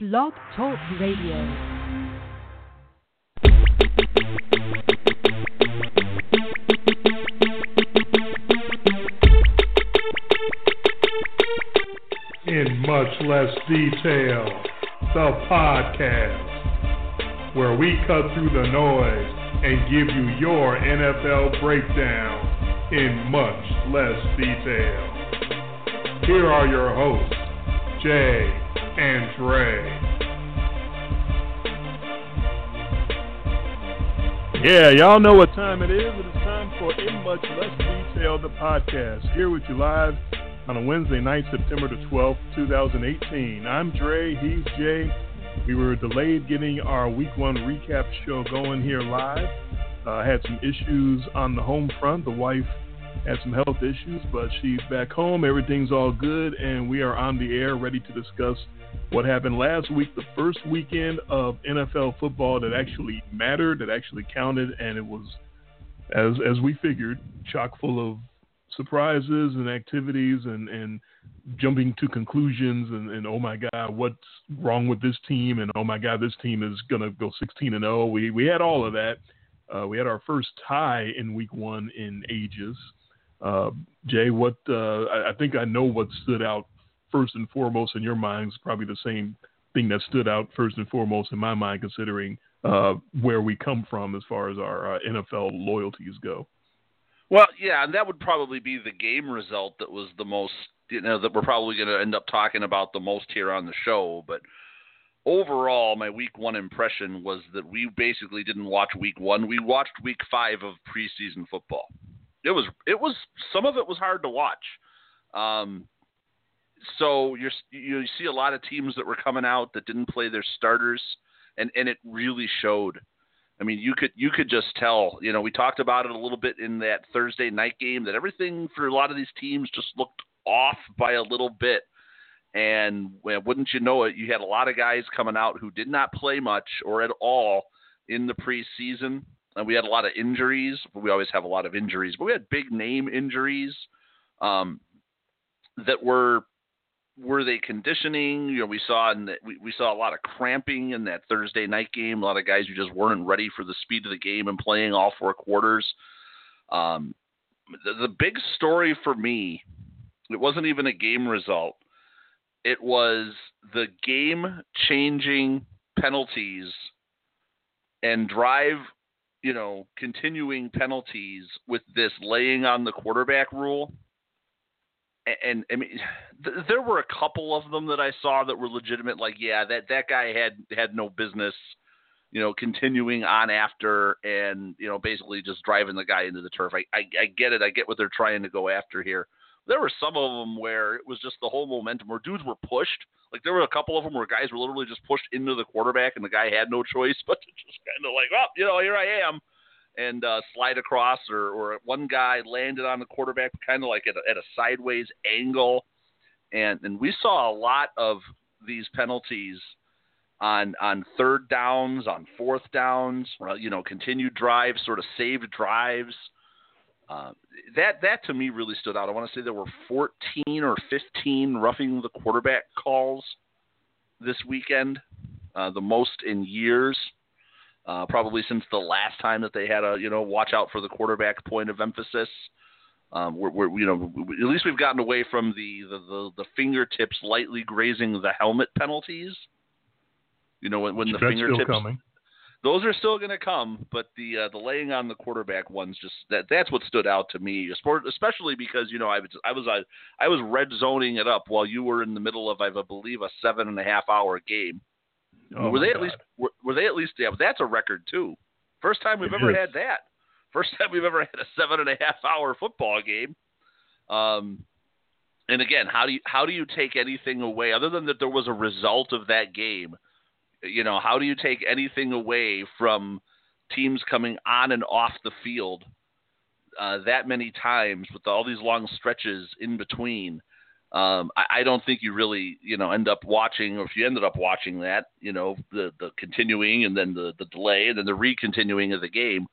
Blog Talk Radio. in much less detail, the podcast, where we cut through the noise and give you your NFL breakdown in much less detail. Here are your hosts, Jay and Dre. Yeah, y'all know what time it is. It is time for In Much Less Detail, the podcast. Here with you live on a Wednesday night, September the 12th, 2018. I'm Dre, he's Jay. We were delayed getting our week one recap show going here live. Uh, had some issues on the home front. The wife had some health issues, but she's back home. Everything's all good, and we are on the air ready to discuss what happened last week, the first weekend of NFL football that actually mattered, that actually counted, and it was, as as we figured, chock full of surprises and activities and and jumping to conclusions and, and oh my god what's wrong with this team? And oh my god this team is gonna go 16 and 0 we we had all of that. Uh, we had our first tie in week one in ages uh, Jay what uh, I, I think I know what stood out first and foremost in your mind is probably the same thing that stood out first and foremost in my mind considering uh, where we come from as far as our uh, NFL loyalties go. Well, yeah, and that would probably be the game result that was the most, you know, that we're probably going to end up talking about the most here on the show. But overall, my week one impression was that we basically didn't watch week one. We watched week five of preseason football. It was, it was, some of it was hard to watch. Um, so you're, you see a lot of teams that were coming out that didn't play their starters, and and it really showed. I mean, you could you could just tell. You know, we talked about it a little bit in that Thursday night game that everything for a lot of these teams just looked off by a little bit. And wouldn't you know it, you had a lot of guys coming out who did not play much or at all in the preseason. And we had a lot of injuries. We always have a lot of injuries, but we had big name injuries um, that were were they conditioning? You know, we saw in the, we, we saw a lot of cramping in that Thursday night game. A lot of guys who just weren't ready for the speed of the game and playing all four quarters. Um, the, the big story for me, it wasn't even a game result. It was the game changing penalties and drive, you know, continuing penalties with this laying on the quarterback rule and I mean, th- there were a couple of them that I saw that were legitimate. Like, yeah, that that guy had had no business, you know, continuing on after and you know basically just driving the guy into the turf. I, I I get it. I get what they're trying to go after here. There were some of them where it was just the whole momentum where dudes were pushed. Like there were a couple of them where guys were literally just pushed into the quarterback and the guy had no choice but to just kind of like, oh, you know, here I am and uh, slide across, or, or one guy landed on the quarterback kind of like at a, at a sideways angle, and and we saw a lot of these penalties on on third downs, on fourth downs, you know, continued drives, sort of saved drives. Uh, that that to me really stood out. I want to say there were 14 or 15 roughing the quarterback calls this weekend, uh, the most in years uh, probably since the last time that they had a you know watch out for the quarterback point of emphasis. Um, we're, we're, you know at least we've gotten away from the, the, the, the fingertips lightly grazing the helmet penalties. You know when, when the fingertips those are still going to come, but the uh, the laying on the quarterback ones just that that's what stood out to me, especially because you know I was I was I, I was red zoning it up while you were in the middle of I believe a seven and a half hour game Oh were they God. at least were, were, they at least yeah? That's a record too. First time we've it ever is. had that. First time we've ever had a seven and a half hour football game. Um, and again, how do you how do you take anything away other than that there was a result of that game? You know, how do you take anything away from teams coming on and off the field uh, that many times with all these long stretches in between? um, I, I, don't think you really, you know, end up watching, or if you ended up watching that, you know, the the continuing and then the the delay and then the recontinuing of the game.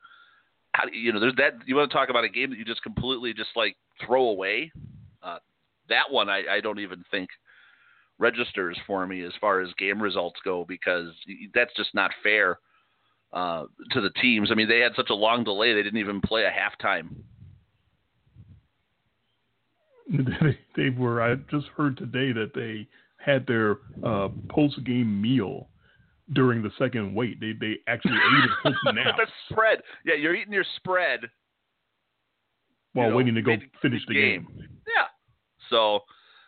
How, you know, there's that. You want to talk about a game that you just completely just like throw away? Uh, that one, I, I don't even think registers for me as far as game results go because that's just not fair uh, to the teams. I mean, they had such a long delay; they didn't even play a halftime. They, they were. I just heard today that they had their uh, post game meal during the second wait. They they actually ate it now. the spread. Yeah, you're eating your spread while you know, waiting to go finish the game. game. Yeah. So,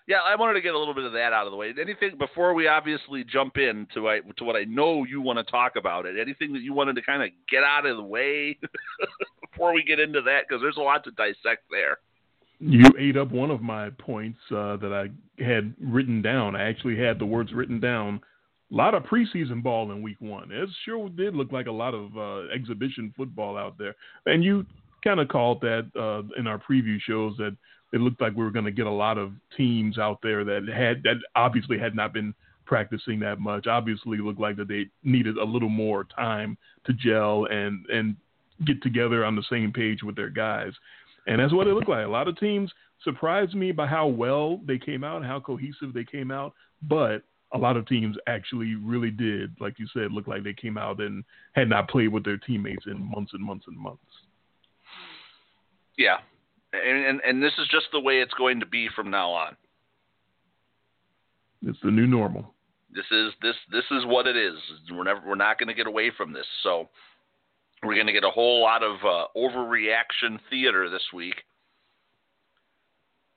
yeah, I wanted to get a little bit of that out of the way. Anything before we obviously jump into I, to what I know you want to talk about it. Anything that you wanted to kind of get out of the way before we get into that because there's a lot to dissect there. You ate up one of my points uh, that I had written down. I actually had the words written down. A lot of preseason ball in week one. It sure did look like a lot of uh, exhibition football out there. And you kind of called that uh, in our preview shows that it looked like we were going to get a lot of teams out there that had that obviously had not been practicing that much. Obviously, looked like that they needed a little more time to gel and and get together on the same page with their guys. And that's what it looked like. A lot of teams surprised me by how well they came out, how cohesive they came out, but a lot of teams actually really did, like you said, look like they came out and had not played with their teammates in months and months and months. Yeah, and, and and this is just the way it's going to be from now on. It's the new normal. This is this this is what it is. We're never we're not going to get away from this. So we're going to get a whole lot of uh, overreaction theater this week.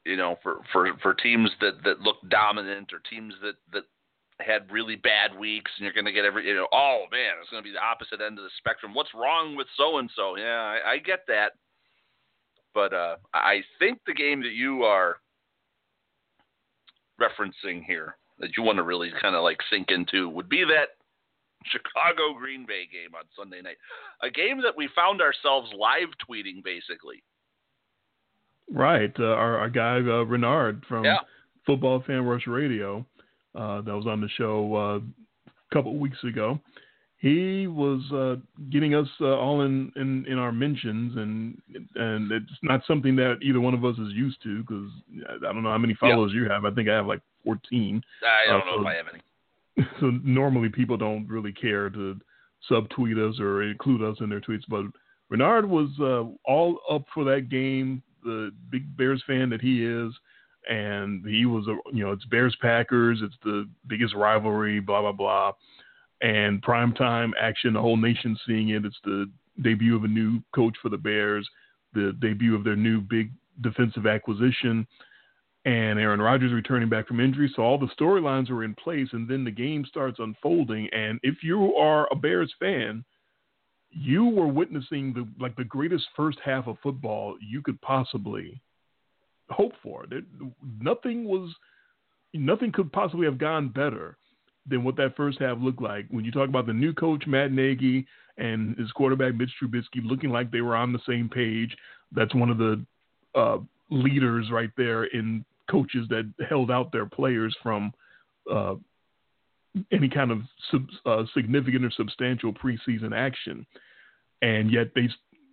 You know, for, for, for teams that, that look dominant or teams that, that had really bad weeks, and you're going to get every, you know, oh man, it's going to be the opposite end of the spectrum. What's wrong with so and so? Yeah, I, I get that. But uh, I think the game that you are referencing here that you want to really kind of like sink into would be that Chicago Green Bay game on Sunday night. A game that we found ourselves live tweeting basically. Right. Uh, our, our guy uh, Renard from yeah. Football Fan Rush Radio uh, that was on the show uh, a couple weeks ago he was uh, getting us uh, all in, in, in our mentions, and and it's not something that either one of us is used to because I don't know how many followers you have. I think I have like 14. I don't uh, know so, if I have any. So normally people don't really care to subtweet us or include us in their tweets, but Renard was uh, all up for that game. The big Bears fan that he is, and he was a you know it's Bears Packers. It's the biggest rivalry. Blah blah blah and primetime action, the whole nation seeing it. It's the debut of a new coach for the Bears, the debut of their new big defensive acquisition, and Aaron Rodgers returning back from injury. So all the storylines were in place, and then the game starts unfolding. And if you are a Bears fan, you were witnessing the like the greatest first half of football you could possibly hope for. There, nothing was, nothing could possibly have gone better than what that first half looked like. When you talk about the new coach Matt Nagy and his quarterback Mitch Trubisky looking like they were on the same page, that's one of the uh, leaders right there in coaches that held out their players from uh, any kind of sub, uh, significant or substantial preseason action, and yet they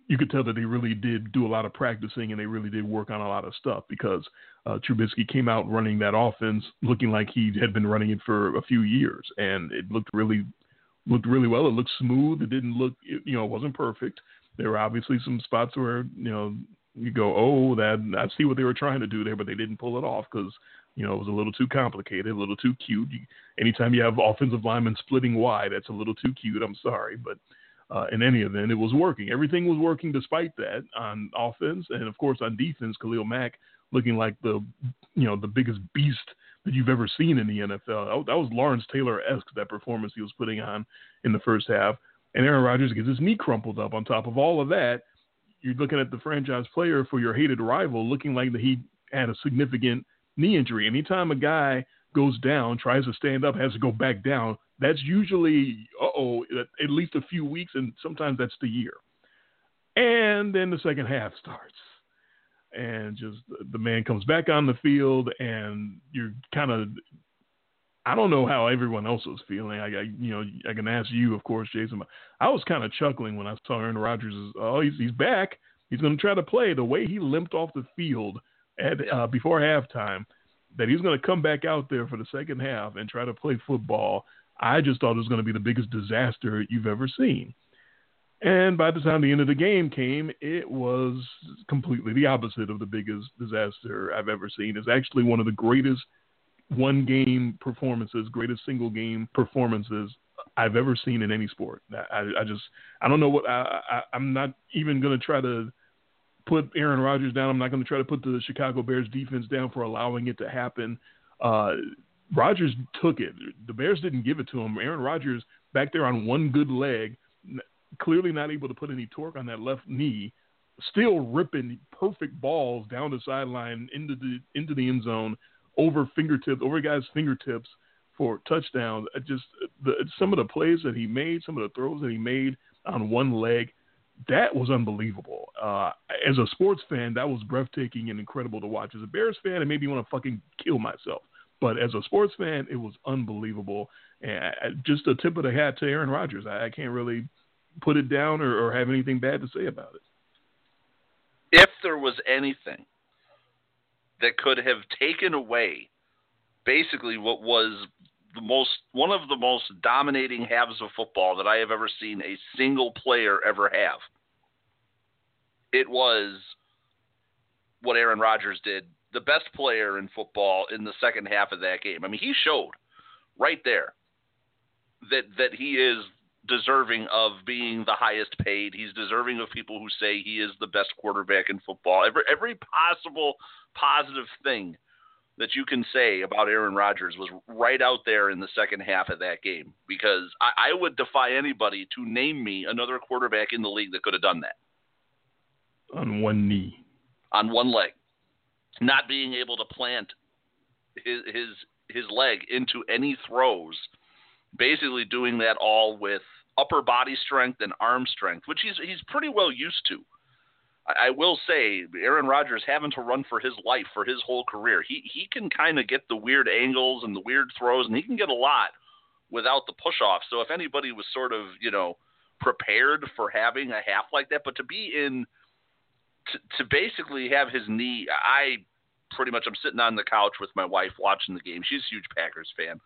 you could tell that they really did do a lot of practicing and they really did work on a lot of stuff because uh, Trubisky came out running that offense looking like he had been running it for a few years, and it looked really looked really well. It looked smooth. It didn't look you know it wasn't perfect. There were obviously some spots where you know you go oh that I see what they were trying to do there, but they didn't pull it off because you know it was a little too complicated, a little too cute. You, anytime you have offensive linemen splitting wide, that's a little too cute. I'm sorry, but uh, in any event, it was working. Everything was working despite that on offense, and of course on defense. Khalil Mack looking like the you know the biggest beast that you've ever seen in the NFL. That was Lawrence Taylor esque that performance he was putting on in the first half. And Aaron Rodgers gets his knee crumpled up. On top of all of that, you're looking at the franchise player for your hated rival looking like that he had a significant knee injury. Anytime a guy goes down, tries to stand up, has to go back down, that's usually, oh, at least a few weeks, and sometimes that's the year. And then the second half starts. And just the man comes back on the field, and you're kind of, I don't know how everyone else was feeling. I, I, you know, I can ask you, of course, Jason. I was kind of chuckling when I saw Aaron Rodgers. Oh, he's he's back. He's going to try to play. The way he limped off the field at uh, before halftime, that he's going to come back out there for the second half and try to play football, I just thought it was going to be the biggest disaster you've ever seen. And by the time the end of the game came, it was completely the opposite of the biggest disaster I've ever seen. It's actually one of the greatest one game performances, greatest single game performances I've ever seen in any sport. I, I just, I don't know what, I, I, I'm not even going to try to put Aaron Rodgers down. I'm not going to try to put the Chicago Bears defense down for allowing it to happen. Uh, Rodgers took it. The Bears didn't give it to him. Aaron Rodgers back there on one good leg clearly not able to put any torque on that left knee, still ripping perfect balls down the sideline into the into the end zone over fingertips over guys' fingertips for touchdowns. Just the, some of the plays that he made, some of the throws that he made on one leg, that was unbelievable. Uh, as a sports fan, that was breathtaking and incredible to watch. As a Bears fan, it made me want to fucking kill myself. But as a sports fan, it was unbelievable. And just a tip of the hat to Aaron Rodgers. I, I can't really put it down or, or have anything bad to say about it. If there was anything that could have taken away basically what was the most one of the most dominating halves of football that I have ever seen a single player ever have. It was what Aaron Rodgers did, the best player in football in the second half of that game. I mean, he showed right there that that he is deserving of being the highest paid. He's deserving of people who say he is the best quarterback in football. Every every possible positive thing that you can say about Aaron Rodgers was right out there in the second half of that game because I, I would defy anybody to name me another quarterback in the league that could have done that. On one knee. On one leg. Not being able to plant his his his leg into any throws basically doing that all with upper body strength and arm strength, which he's he's pretty well used to. I, I will say, Aaron Rodgers having to run for his life for his whole career, he he can kind of get the weird angles and the weird throws, and he can get a lot without the push off. So if anybody was sort of you know prepared for having a half like that, but to be in to, to basically have his knee, I pretty much I'm sitting on the couch with my wife watching the game. She's a huge Packers fan,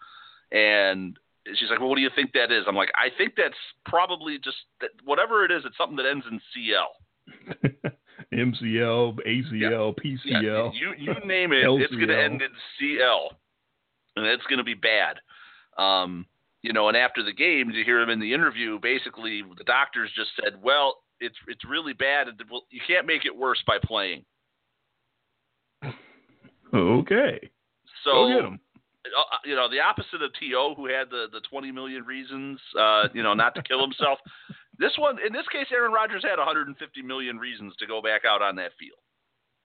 and she's like, well, what do you think that is? I'm like, I think that's probably just that whatever it is. It's something that ends in CL. MCL, ACL, PCL. Yeah, you you name it, it's going to end in CL, and it's going to be bad. Um, you know, and after the game, you hear him in the interview, basically the doctors just said, well, it's it's really bad. You can't make it worse by playing. Okay. So Go get him. Uh, uh, you know, the opposite of To, who had the the 20 million reasons, uh, you know, not to kill himself. this one, in this case, Aaron Rodgers had 150 million reasons to go back out on that field.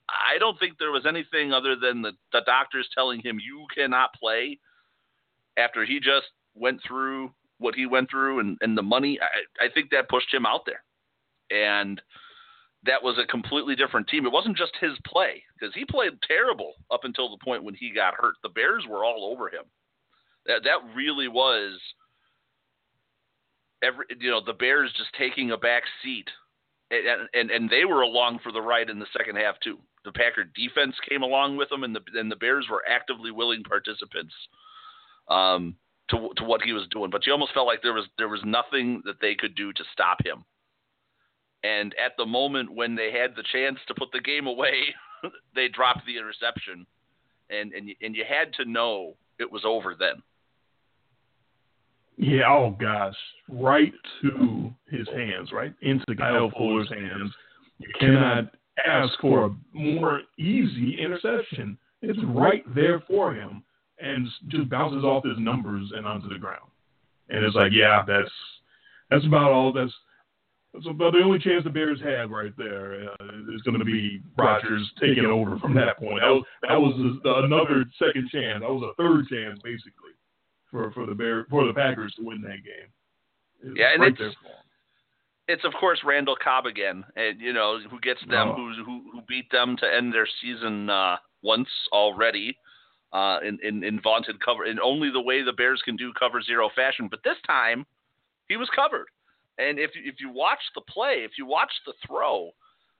I don't think there was anything other than the, the doctors telling him you cannot play after he just went through what he went through and, and the money. I, I think that pushed him out there. And that was a completely different team. It wasn't just his play because he played terrible up until the point when he got hurt. The Bears were all over him. That that really was every you know the Bears just taking a back seat, and and and they were along for the ride in the second half too. The Packer defense came along with them, and the and the Bears were actively willing participants. Um, to to what he was doing, but you almost felt like there was there was nothing that they could do to stop him. And at the moment when they had the chance to put the game away, they dropped the interception, and and and you had to know it was over then. Yeah. Oh gosh, right to his hands, right into Kyle Fuller's hands. You cannot ask for a more easy interception. It's right there for him, and just bounces off his numbers and onto the ground. And it's like, yeah, that's that's about all. That's so, but the only chance the Bears had right there uh, is going to be Rodgers taking over from that point. That was, that was a, another second chance. That was a third chance, basically, for for the Bear for the Packers to win that game. Yeah, and right it's it's of course Randall Cobb again, and you know who gets them, oh. who who who beat them to end their season uh, once already. Uh, in, in, in vaunted cover, in only the way the Bears can do cover zero fashion. But this time, he was covered. And if if you watch the play, if you watch the throw,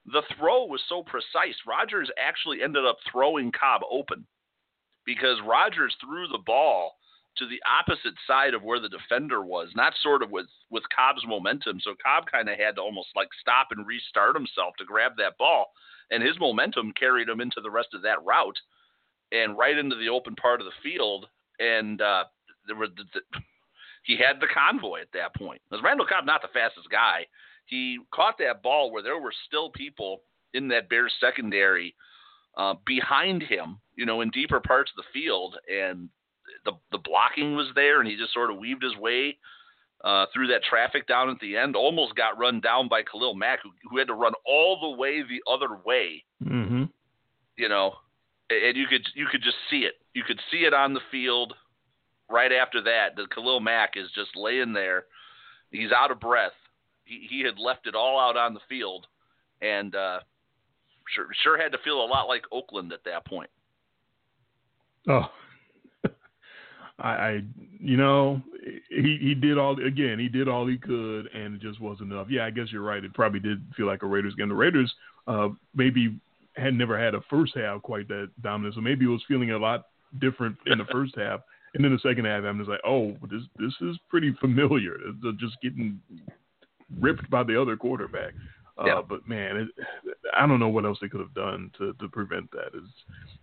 the throw was so precise. Rodgers actually ended up throwing Cobb open because Rodgers threw the ball to the opposite side of where the defender was, not sort of with with Cobb's momentum. So Cobb kind of had to almost like stop and restart himself to grab that ball, and his momentum carried him into the rest of that route and right into the open part of the field. And uh, there was the, the, he had the convoy at that point. Because Randall Cobb not the fastest guy. He caught that ball where there were still people in that Bears secondary uh, behind him, you know, in deeper parts of the field, and the the blocking was there, and he just sort of weaved his way uh, through that traffic down at the end. Almost got run down by Khalil Mack, who, who had to run all the way the other way. Mm-hmm. You know, and you could you could just see it. You could see it on the field. Right after that, the Khalil Mack is just laying there. He's out of breath. He he had left it all out on the field, and uh, sure sure had to feel a lot like Oakland at that point. Oh, I, I, you know, he he did all again. He did all he could, and it just wasn't enough. Yeah, I guess you're right. It probably did feel like a Raiders game. The Raiders uh, maybe had never had a first half quite that dominant, so maybe it was feeling a lot different in the first half. And then the second half, I'm just like, oh, this this is pretty familiar. They're just getting ripped by the other quarterback. Uh. But man, it, I don't know what else they could have done to, to prevent that. Is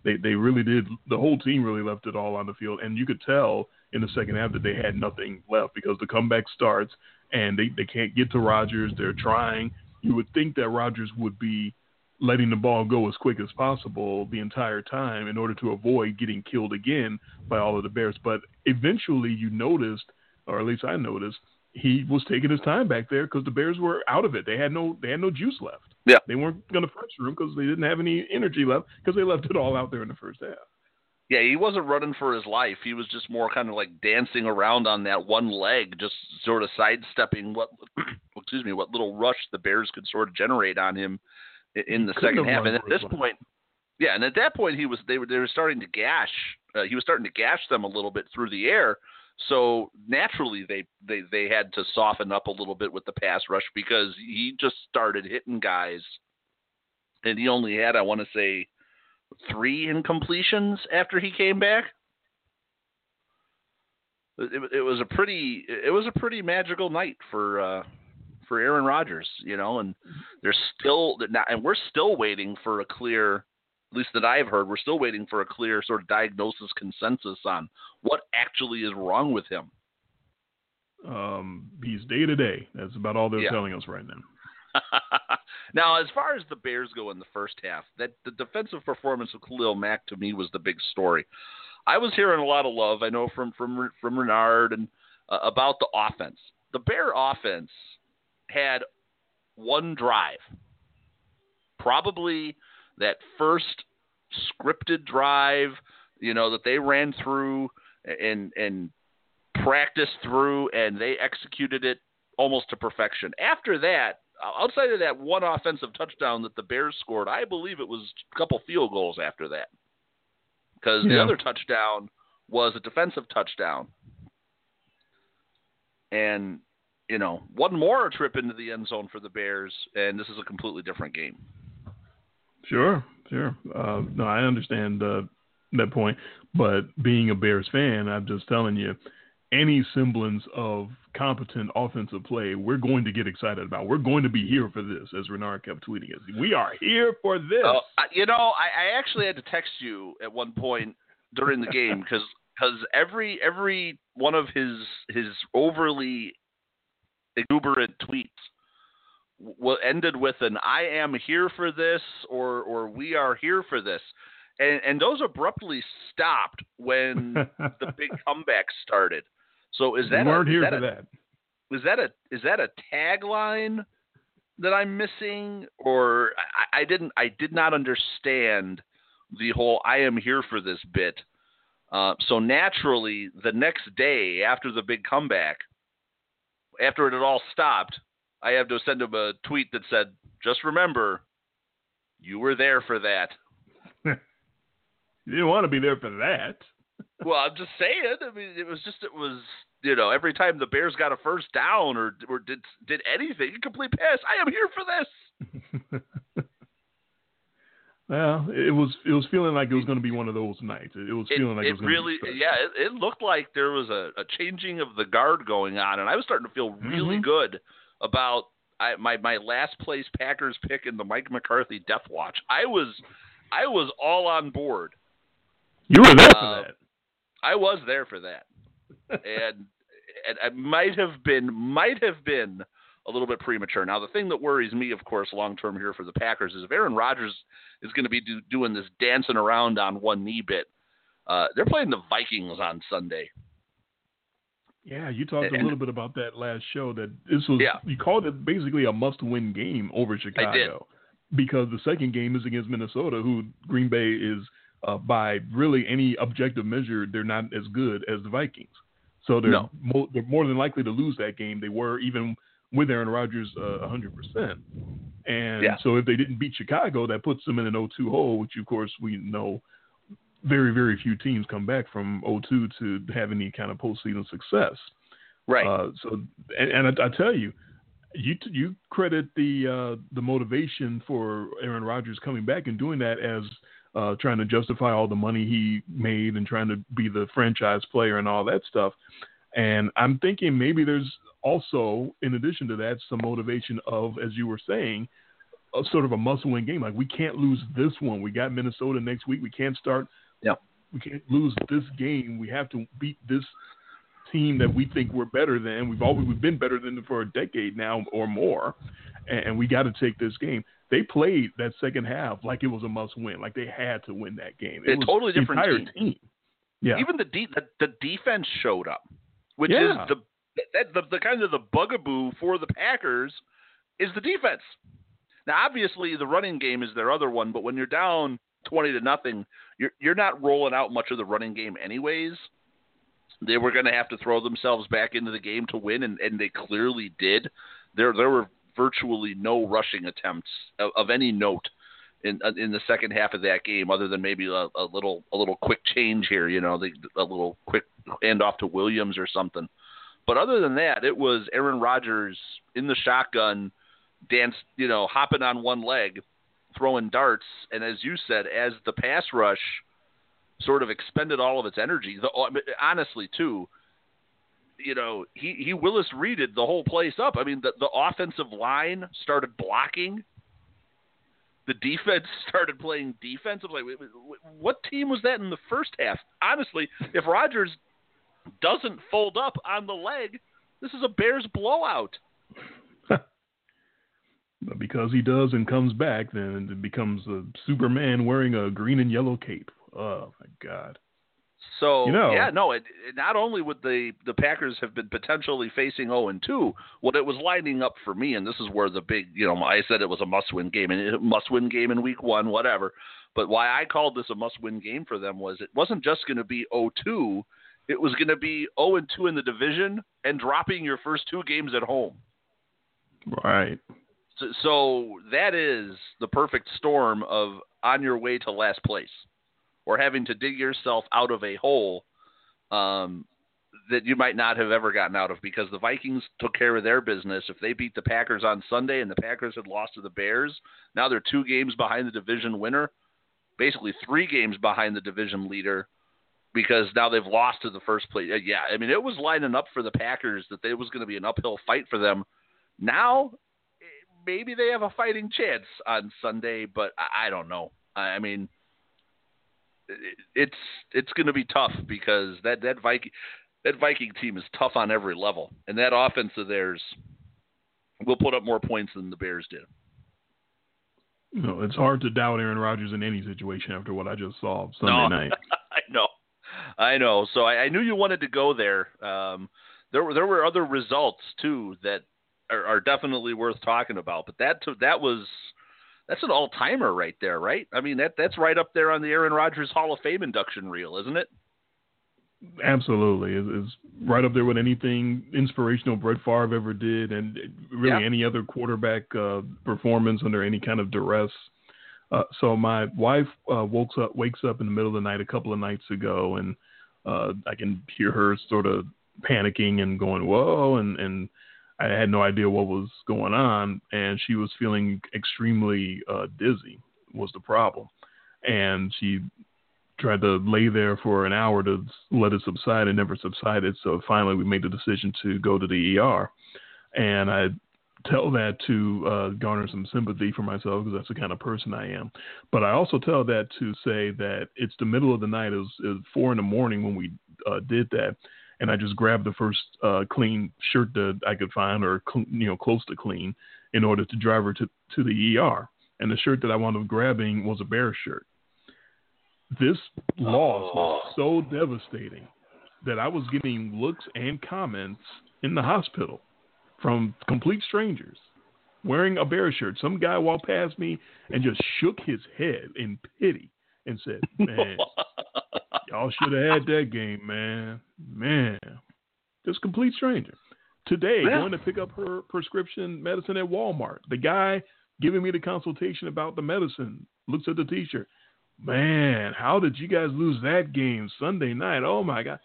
they they really did. The whole team really left it all on the field, and you could tell in the second half that they had nothing left because the comeback starts and they they can't get to Rodgers. They're trying. You would think that Rodgers would be letting the ball go as quick as possible the entire time in order to avoid getting killed again by all of the Bears. But eventually, you noticed, or at least I noticed, he was taking his time back there because the Bears were out of it. They had no they had no juice left. Yeah, they weren't going to pressure him because they didn't have any energy left because they left it all out there in the first half. Yeah, he wasn't running for his life. He was just more kind of like dancing around on that one leg, just sort of sidestepping what excuse me what little rush the Bears could sort of generate on him in the second half. And at this point, yeah, and at that point he was they were they were starting to gash. Uh, he was starting to gash them a little bit through the air so naturally, they, they they had to soften up a little bit with the pass rush because he just started hitting guys, and he only had I want to say three incompletions after he came back. It, it, was a pretty it was a pretty magical night for uh, for Aaron Rodgers, you know, and there's still and we're still waiting for a clear at least that I've heard, we're still waiting for a clear sort of diagnosis consensus on what actually is wrong with him. Um, he's day to day. That's about all they're yeah. telling us right now. now, as far as the Bears go in the first half, that the defensive performance of Khalil Mack to me was the big story. I was hearing a lot of love, I know from from from Renard and uh, about the offense. The Bear offense had one drive, probably that first scripted drive, you know, that they ran through and and practiced through and they executed it almost to perfection. After that, outside of that one offensive touchdown that the Bears scored, I believe it was a couple field goals after that. Because yeah. the other touchdown was a defensive touchdown. And, you know, one more trip into the end zone for the Bears, and this is a completely different game. Sure, sure. Uh, no, I understand uh, that point, but being a Bears fan, I'm just telling you, any semblance of competent offensive play, we're going to get excited about. We're going to be here for this, as Renard kept tweeting us. We are here for this. Uh, you know, I, I actually had to text you at one point during the game because because every every one of his his overly exuberant tweets what ended with an "I am here for this" or or "We are here for this," and and those abruptly stopped when the big comeback started. So is that we weren't a, here that for a, that? Is that a is that a tagline that I'm missing, or I, I didn't I did not understand the whole "I am here for this" bit. Uh, so naturally, the next day after the big comeback, after it had all stopped, I have to send him a tweet that said, "Just remember, you were there for that." you didn't want to be there for that. well, I'm just saying. I mean, it was just it was you know every time the Bears got a first down or or did did anything, a complete pass. I am here for this. Well, it was it was feeling like it was going to be one of those nights. It, was it, feeling like it, it was really, be yeah. It, it, looked like there was a, a, changing of the guard going on, and I was starting to feel really mm-hmm. good about I, my my last place Packers pick in the Mike McCarthy Death Watch. I was I was all on board. You were there for uh, that. I was there for that, and and I might have been might have been a little bit premature. Now, the thing that worries me, of course, long term here for the Packers is if Aaron Rodgers is going to be do, doing this dancing around on one knee bit. Uh, they're playing the Vikings on Sunday. Yeah, you talked and, a little bit about that last show. That this was yeah. you called it basically a must-win game over Chicago because the second game is against Minnesota, who Green Bay is uh, by really any objective measure, they're not as good as the Vikings. So they're no. mo- they're more than likely to lose that game. They were even with Aaron Rodgers uh, 100%. And yeah. so if they didn't beat Chicago, that puts them in an 0-2 hole, which of course we know very very few teams come back from 0-2 to have any kind of postseason success. Right. Uh, so and, and I, I, tell you, you you credit the uh, the motivation for Aaron Rodgers coming back and doing that as uh, trying to justify all the money he made and trying to be the franchise player and all that stuff. And I'm thinking maybe there's also, in addition to that, some motivation of, as you were saying, a sort of a must-win game. Like we can't lose this one. We got Minnesota next week. We can't start. Yeah. We can't lose this game. We have to beat this team that we think we're better than. We've always we've been better than for a decade now or more, and we got to take this game. They played that second half like it was a must-win, like they had to win that game. It a was totally different team. team. Yeah. Even the, de- the the defense showed up, which yeah. is the that the, the kind of the bugaboo for the Packers is the defense. Now, obviously, the running game is their other one, but when you're down twenty to nothing, you're you're not rolling out much of the running game anyways. They were going to have to throw themselves back into the game to win, and, and they clearly did. There there were virtually no rushing attempts of, of any note in uh, in the second half of that game, other than maybe a, a little a little quick change here, you know, the, a little quick handoff to Williams or something. But other than that, it was Aaron Rodgers in the shotgun, dance, you know, hopping on one leg, throwing darts, and as you said, as the pass rush sort of expended all of its energy. The, honestly, too, you know, he he Willis Reeded the whole place up. I mean, the the offensive line started blocking. The defense started playing defense. I was like, what team was that in the first half? Honestly, if Rodgers doesn't fold up on the leg, this is a Bears blowout. but because he does and comes back, then it becomes a Superman wearing a green and yellow cape. Oh my God! So you know, yeah, no. It, it, not only would the the Packers have been potentially facing zero and two, what it was lining up for me, and this is where the big, you know, I said it was a must win game and it must win game in week one, whatever. But why I called this a must win game for them was it wasn't just going to be 0-2 it was going to be 0 and 2 in the division and dropping your first two games at home. Right. So, so, that is the perfect storm of on your way to last place or having to dig yourself out of a hole um, that you might not have ever gotten out of because the Vikings took care of their business. If they beat the Packers on Sunday and the Packers had lost to the Bears, now they're two games behind the division winner, basically three games behind the division leader because now they've lost to the first place. Uh, yeah, I mean it was lining up for the Packers that it was going to be an uphill fight for them. Now maybe they have a fighting chance on Sunday, but I don't know. I mean it's it's going to be tough because that that Viking that Viking team is tough on every level, and that offense of theirs will put up more points than the Bears did. You know, it's hard to doubt Aaron Rodgers in any situation after what I just saw Sunday no, night. I know. I know. So I, I knew you wanted to go there. Um, there were there were other results too that are, are definitely worth talking about. But that that was that's an all timer right there, right? I mean that that's right up there on the Aaron Rodgers Hall of Fame induction reel, isn't it? Absolutely, it's, right up there with anything inspirational Brett Favre ever did, and really yeah. any other quarterback uh, performance under any kind of duress. Uh, so my wife uh, wakes up wakes up in the middle of the night a couple of nights ago, and uh, I can hear her sort of panicking and going whoa, and and I had no idea what was going on, and she was feeling extremely uh, dizzy. was the problem, and she tried to lay there for an hour to let it subside and never subsided. So finally, we made the decision to go to the ER, and I tell that to uh, garner some sympathy for myself because that's the kind of person I am. But I also tell that to say that it's the middle of the night. It was, it was four in the morning when we uh, did that, and I just grabbed the first uh, clean shirt that I could find, or cl- you know, close to clean, in order to drive her to to the ER. And the shirt that I wound up grabbing was a bear shirt. This loss was oh. so devastating that I was getting looks and comments in the hospital from complete strangers wearing a bear shirt. Some guy walked past me and just shook his head in pity and said, Man, y'all should have had that game, man. Man. Just complete stranger. Today, yeah. going to pick up her prescription medicine at Walmart. The guy giving me the consultation about the medicine looks at the t shirt. Man, how did you guys lose that game Sunday night? Oh my God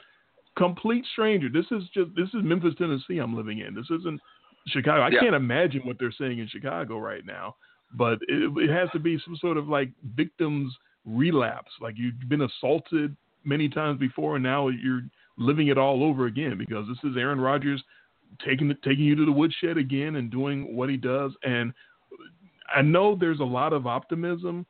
complete stranger. This is just this is Memphis, Tennessee. I'm living in. This isn't Chicago. I yeah. can't imagine what they're saying in Chicago right now. But it, it has to be some sort of like victims relapse. Like you've been assaulted many times before, and now you're living it all over again because this is Aaron Rodgers taking taking you to the woodshed again and doing what he does. And I know there's a lot of optimism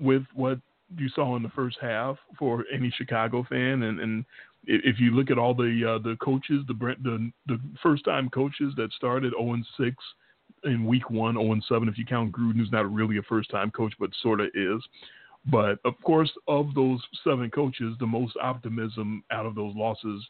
with what you saw in the first half for any Chicago fan, and, and if you look at all the uh, the coaches, the the the first time coaches that started 0 and 6 in week one, 0 and 7 if you count Gruden, who's not really a first time coach, but sort of is. But of course, of those seven coaches, the most optimism out of those losses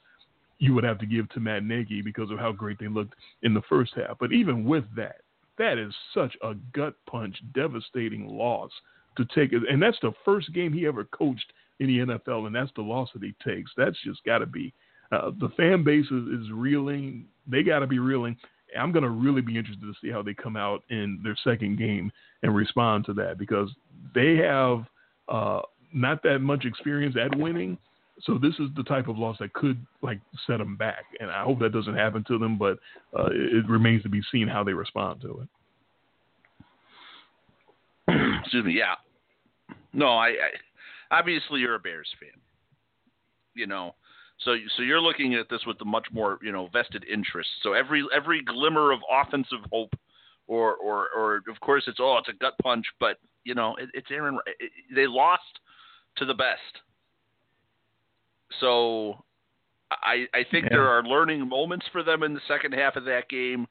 you would have to give to Matt Nagy because of how great they looked in the first half. But even with that, that is such a gut punch, devastating loss to take. And that's the first game he ever coached in the NFL, and that's the loss that he takes. That's just got to be. Uh, the fan base is, is reeling. They got to be reeling. I'm going to really be interested to see how they come out in their second game and respond to that because they have uh, not that much experience at winning. So this is the type of loss that could like set them back, and I hope that doesn't happen to them. But uh, it remains to be seen how they respond to it. Excuse me. Yeah. No, I, I obviously you're a Bears fan. You know, so so you're looking at this with a much more you know vested interest. So every every glimmer of offensive hope, or or or of course it's oh it's a gut punch, but you know it, it's Aaron. It, they lost to the best. So I I think yeah. there are learning moments for them in the second half of that game.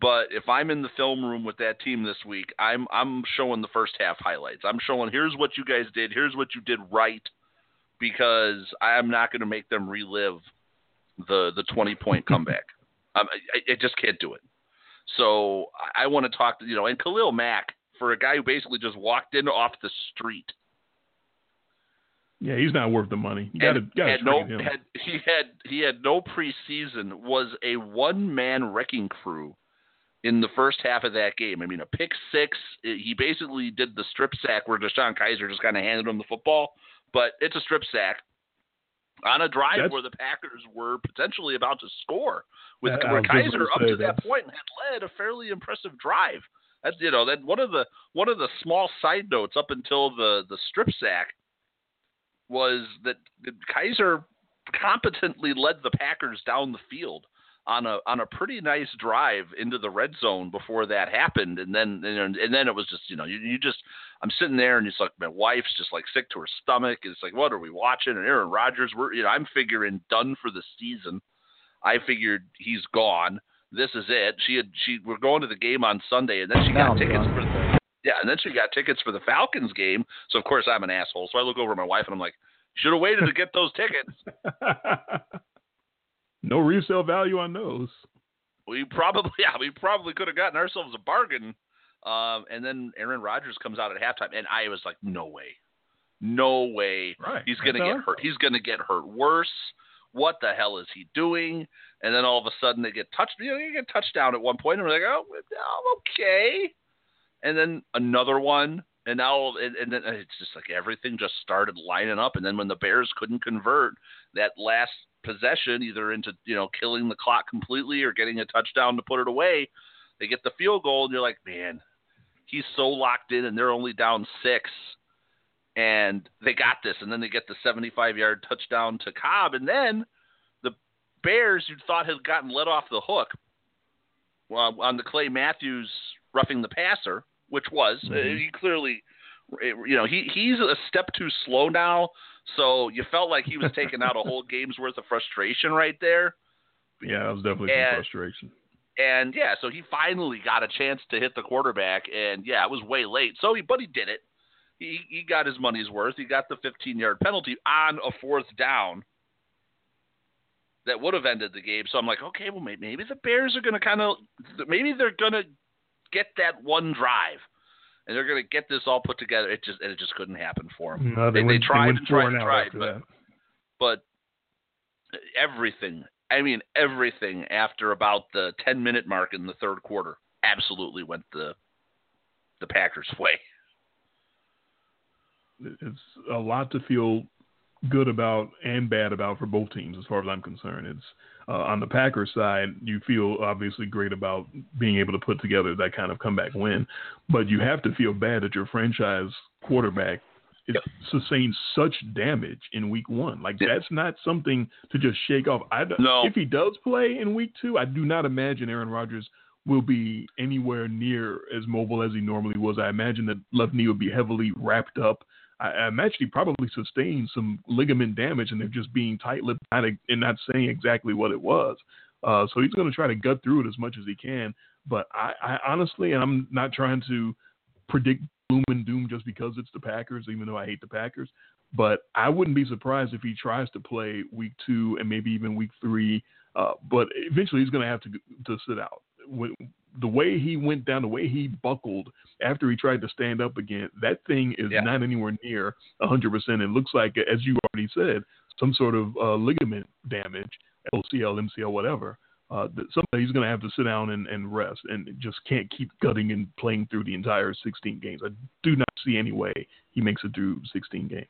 But if I'm in the film room with that team this week, I'm I'm showing the first half highlights. I'm showing here's what you guys did, here's what you did right, because I'm not going to make them relive the the 20 point comeback. Um, I, I just can't do it. So I, I want to talk to you know, and Khalil Mack for a guy who basically just walked in off the street. Yeah, he's not worth the money. You gotta, gotta had no, him. Had, he had he had no preseason. Was a one man wrecking crew in the first half of that game. I mean, a pick six. Eh, he basically did the strip sack where DeShone Kizer just kind of handed him the football, but it's a strip sack on a drive that's, where the Packers were potentially about to score with Kizer up to that point had led a fairly impressive drive. That's you know that one of the one of the small side notes up until the the strip sack was that Kizer competently led the Packers down the field on a on a pretty nice drive into the red zone before that happened, and then and, and then it was just you know you, you just I'm sitting there and it's like my wife's just like sick to her stomach. It's like what are we watching? And Aaron Rodgers, we're you know I'm figuring done for the season. I figured he's gone. This is it. She had she we're going to the game on Sunday, and then she got tickets for the yeah, and then she got tickets for the Falcons game. So of course I'm an asshole. So I look over at my wife and I'm like, should have waited to get those tickets. No resale value on those. We probably yeah, we probably could have gotten ourselves a bargain. Um, and then Aaron Rodgers comes out at halftime, and I was like, no way, no way, right. he's gonna get hurt. He's gonna get hurt worse. What the hell is he doing? And then all of a sudden they get touched. You know, you get touchdown at one point, and we're like, oh, okay. And then another one, and now and, and then it's just like everything just started lining up. And then when the Bears couldn't convert that last possession, either into you know killing the clock completely or getting a touchdown to put it away. They get the field goal, and you're like, man, he's so locked in, and they're only down six, and they got this, and then they get the 75-yard touchdown to Cobb, and then the Bears, you thought had gotten let off the hook well, on the Clay Matthews roughing the passer, which was uh, Mhm. he clearly, you know, he he's a step too slow now, so you felt like he was taking out a whole game's worth of frustration right there. Yeah, that was definitely And- some frustration. And yeah, so he finally got a chance to hit the quarterback, and yeah, it was way late. So he, but he did it. He he got his money's worth. He got the 15 yard penalty on a fourth down. That would have ended the game. So I'm like, okay, well maybe, maybe the Bears are going to kind of, maybe they're going to get that one drive, and they're going to get this all put together. It just and it just couldn't happen for them. No, they- they went, tried went and tried and tried, but- that. but everything i mean everything after about the 10 minute mark in the third quarter absolutely went the the packers way it's a lot to feel good about and bad about for both teams as far as I'm concerned. It's uh, on the Packers side, you feel obviously great about being able to put together that kind of comeback win, but you have to feel bad that your franchise quarterback is sustained such damage in week one. Like Yeah. that's not something to just shake off. I don't- No. if he does play in week two, I do not imagine Aaron Rodgers will be anywhere near as mobile as he normally was. I imagine that left knee would be heavily wrapped up. I, I imagine he probably sustained some ligament damage, and they're just being tight-lipped and not saying exactly what it was. Uh, so he's going to try to gut through it as much as he can. But I, I honestly, and I'm not trying to predict gloom and doom just because it's the Packers, even though I hate the Packers. But I wouldn't be surprised if he tries to play week two and maybe even week three. Uh, but eventually, he's going to have to to sit out. The way he went down, the way he buckled after he tried to stand up again, that thing is Yeah. not anywhere near 100%. It looks like, as you already said, some sort of uh, ligament damage, LCL, MCL, whatever. Uh, that somebody he's going to have to sit down and, and rest and just can't keep gutting and playing through the entire 16 games. I do not see any way he makes it through 16 games.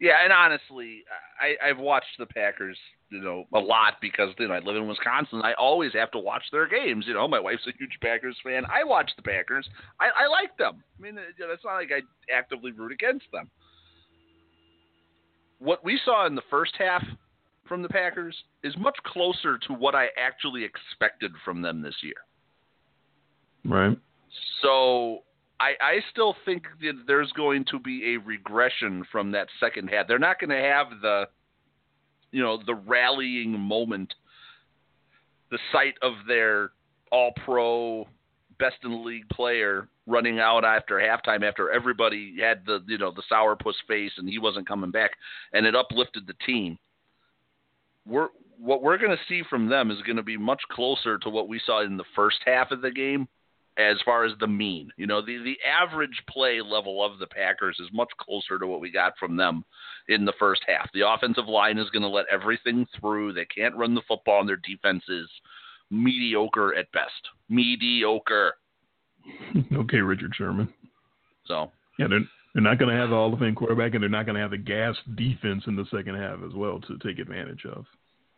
Yeah and honestly i i've watched the packers you know a lot because you know i live in wisconsin. I always have to watch their games you know. My wife's a huge packers fan. I watch the packers. I i like them. I mean uh, you know, it's not like i actively root against them. What we saw in the first half from the Packers is much closer to what I actually expected from them this year. Right. So I, I still think that there's going to be a regression from that second half. They're not going to have the, you know, the rallying moment, the sight of their all-pro, best in the league player running out after halftime after everybody had the you know the sourpuss face and he wasn't coming back and it uplifted the team. We're what we're going to see from them is going to be much closer to what we saw in the first half of the game as far as the mean. You know, the the average play level of the Packers is much closer to what we got from them in the first half. The offensive line is going to let everything through. They can't run the football and their defense is mediocre at best. Mediocre. okay, Richard Sherman. So, Yeah, they're, they're not going to have all the Hall of Fame quarterback, and they're not going to have the gas defense in the second half as well to take advantage of.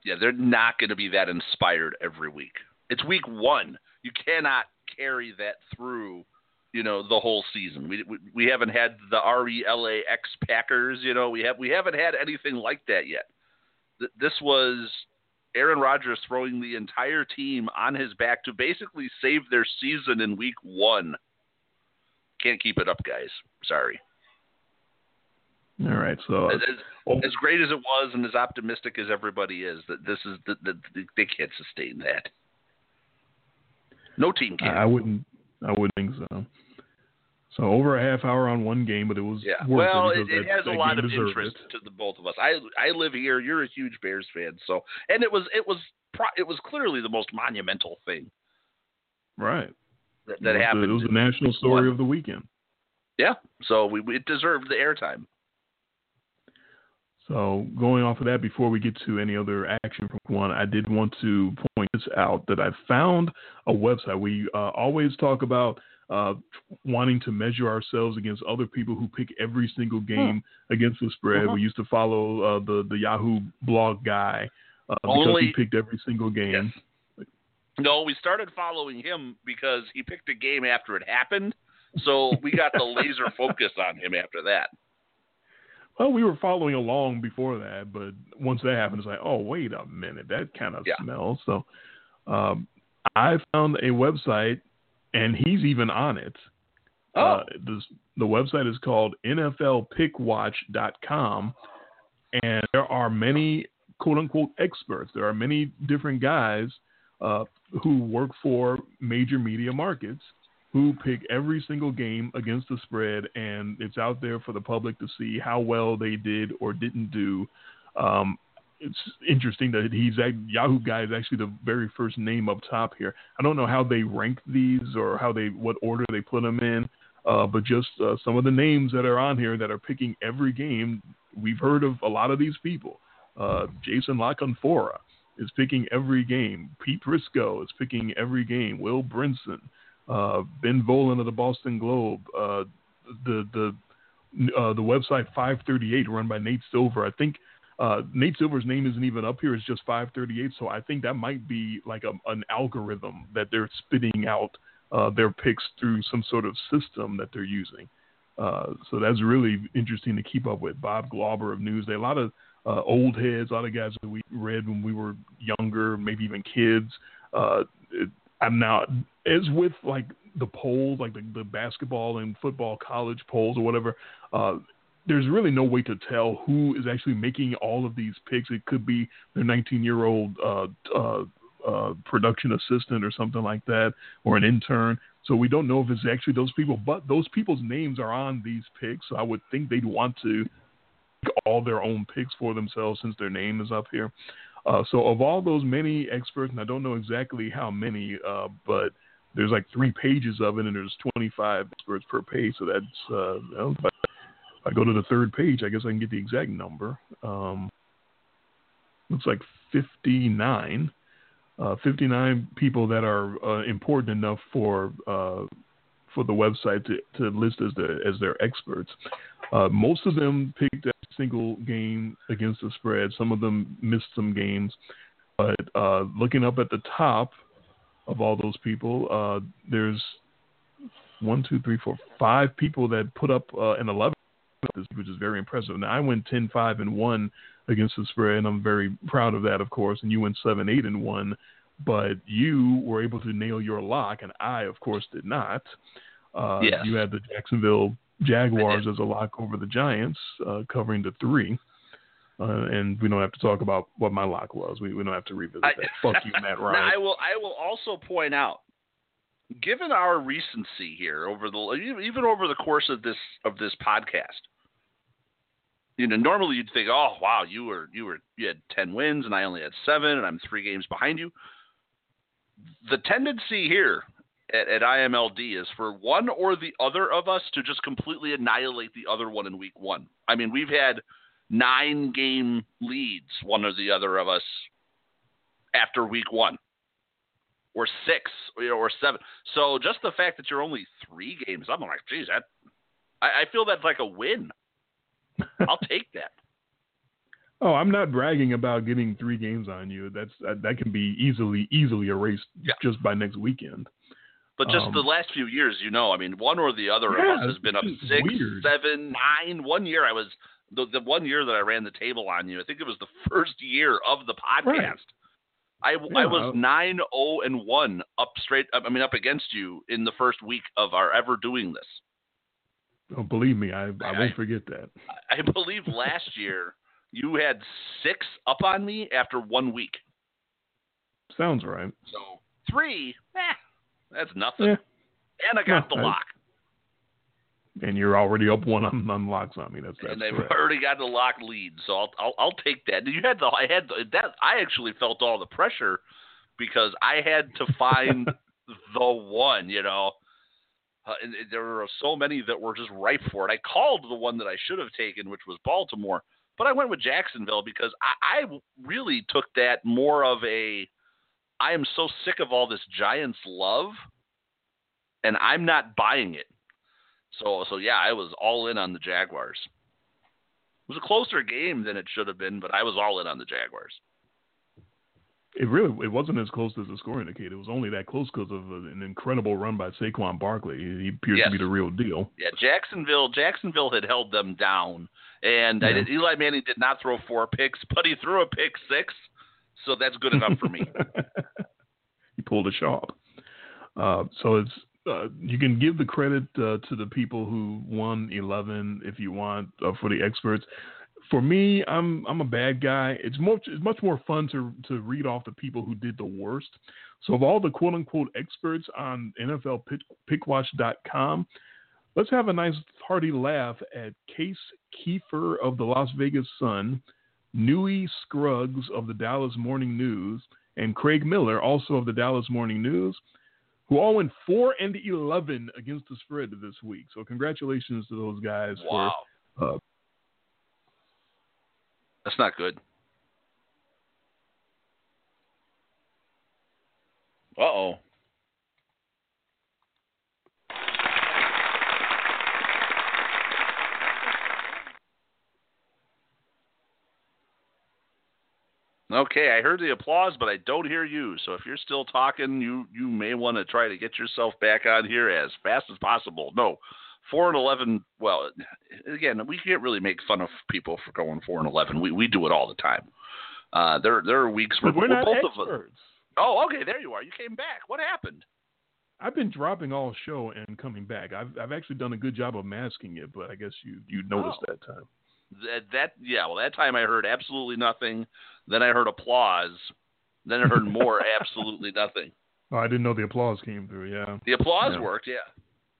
yeah, they're not going to be that inspired every week. It's week 1. You cannot carry that through you know the whole season. We we, we haven't had the R E L A X Packers. You know we have we haven't had anything like that yet. Th- this was Aaron Rodgers throwing the entire team on his back to basically save their season in week one. Can't keep it up, guys. Sorry. All right, so As, as, oh. as great as it was, and as optimistic as everybody is, that this is that the, they can't sustain that. No team can. I wouldn't. I wouldn't think so. So over a half hour on one game, but it was Yeah. Well, it it, it that, has a lot of interest it. to the both of us. I I live here. You're a huge Bears fan, so and it was it was pro, it was clearly the most monumental thing Right. that, It that the- happened. It was the national story What? of the weekend. yeah. So we, we it deserved the airtime. So going off of that, before we get to any other action from one, I did want to point this out that I found a website. We uh, always talk about uh, wanting to measure ourselves against other people who pick every single game against the spread. Uh-huh. We used to follow uh, the the Yahoo blog guy uh, because he picked every single game. No, we started following him because he picked a game after it happened, So we got the laser focus on him after that. Well, we were following along before that, but once that happened, it's like, oh, wait a minute, that kind of Yeah. smells. So, um, I found a website, and he's even on it. Oh. Uh, this, the website is called NFLPickWatch.com, and there are many quote unquote experts. There are many different guys uh, who work for major media markets who pick every single game against the spread, and it's out there for the public to see how well they did or didn't do. Um, it's interesting that he's Yahoo guy is actually the very first name up top here. I don't know how they rank these or how they what order they put them in, uh, but just uh, some of the names that are on here that are picking every game. We've heard of a lot of these people. Uh, Jason La Canfora is picking every game. Pete Prisco is picking every game. Will Brinson, uh, Ben Volin of the Boston Globe, uh, the the uh, the website 538 run by Nate Silver. I think uh, Nate Silver's name isn't even up here. It's just 538. So I think that might be like a, an algorithm that they're spitting out their picks through some sort of system that they're using. So that's really interesting to keep up with. Bob Glauber of Newsday, a lot of uh, old heads, a lot of guys that we read when we were younger, maybe even kids. Uh, it, I'm now, as with like the polls, like the, the basketball and football college polls or whatever, uh, there's really no way to tell who is actually making all of these picks. It could be their 19 year old uh, uh, uh, production assistant or something like that, or an intern. So we don't know if it's actually those people, but those people's names are on these picks. So I would think they'd want to make all their own picks for themselves since their name is up here. Uh, so of all those many experts, and I don't know exactly how many, uh, but there's like three pages of it, and there's 25 experts per page. So that's uh, you know, if I go to the third page, I guess I can get the exact number. Um, looks like 59. Uh, 59 people that are uh, important enough for uh, for the website to, to list as the as their experts. Uh, most of them picked a single game against the spread. Some of them missed some games. But uh, looking up at the top of all those people, uh, there's one, two, three, four, five people that put up an 11 which is very impressive. Now I went 10, 5, and one against the spread, and I'm very proud of that, of course. And you went seven, eight, and one, but you were able to nail your lock, and I, of course, did not. Uh, Yes. You had the Jacksonville Jaguars as a lock over the Giants, uh, covering the three. Uh, and we don't have to talk about what my lock was. We, we don't have to revisit I- that. Fuck you, Matt Now, Ryan. I will. I will also point out, given our recency here over the even over the course of this of this podcast, you know, normally you'd think, oh wow, you were you were you had ten wins and I only had seven, and I'm three games behind you. The tendency here at, at IMLD is for one or the other of us to just completely annihilate the other one in week one. I mean, we've had nine game leads, one or the other of us, after week one, or six, or, you know, or seven. So just the fact that you're only three games, I'm like, geez, that I, I feel that's like a win. I'll take that. Oh, I'm not bragging about getting three games on you. That's that, that can be easily easily erased Yeah. just by next weekend. But just Um, the last few years, you know, I mean, one or the other Yeah, of us has been up six, weird. seven, nine. One year I was the the one year that I ran the table on you. I think it was the first year of the podcast. Right. I, Yeah. I was nine zero and one up straight. I mean, up against you in the first week of our ever doing this. Oh, believe me, I, I I- won't forget that. I believe last year you had six up on me after one week. Sounds right. So three, eh, that's nothing. Yeah. And I got No, the I- lock. And you're already up one on, on locks on me. That's that's and they've correct. already got the lock lead, so I'll, I'll I'll take that. You had the I had the, that I actually felt all the pressure because I had to find the one, you know. Uh, and and there were so many that were just ripe for it. I called the one that I should have taken, which was Baltimore, but I went with Jacksonville because I, I really took that more of a I am so sick of all this Giants love, and I'm not buying it. So so yeah, I was all in on the Jaguars. It was a closer game than it should have been, but I was all in on the Jaguars. It really it wasn't as close as the score indicated. It was only that close because of an incredible run by Saquon Barkley. He appears yes. to be the real deal. Yeah, Jacksonville Jacksonville had held them down, and yeah. did, Eli Manning did not throw four picks, but he threw a pick six, so that's good enough for me. he pulled a sharp. Uh, so it's uh, you can give the credit uh, to the people who won 11 if you want uh, for the experts for me, I'm I'm a bad guy. It's much it's much more fun to to read off the people who did the worst. So of all the quote unquote experts on NFL Pickwatch.com, let's have a nice hearty laugh at Case Keefer of the Las Vegas Sun, Newy Scruggs of the Dallas Morning News, and Craig Miller, also of the Dallas Morning News, who all went four and eleven against the spread this week. So congratulations to those guys wow. for uh, that's not good. Uh oh. Okay, I heard the applause, but I don't hear you. So if you're still talking, you you may want to try to get yourself back on here as fast as possible. No, four and eleven. Well, again, we can't really make fun of people for going four and eleven. We we do it all the time. Uh, there there are weeks where we're, we're both experts. of us. Oh, okay, there you are. You came back. What happened? I've been dropping all show and coming back. I've I've actually done a good job of masking it, but I guess you you noticed oh. that time. That that yeah. Well, that time I heard absolutely nothing. Then I heard applause. Then I heard more absolutely nothing. Oh, I didn't know the applause came through. Yeah. The applause yeah. worked. Yeah.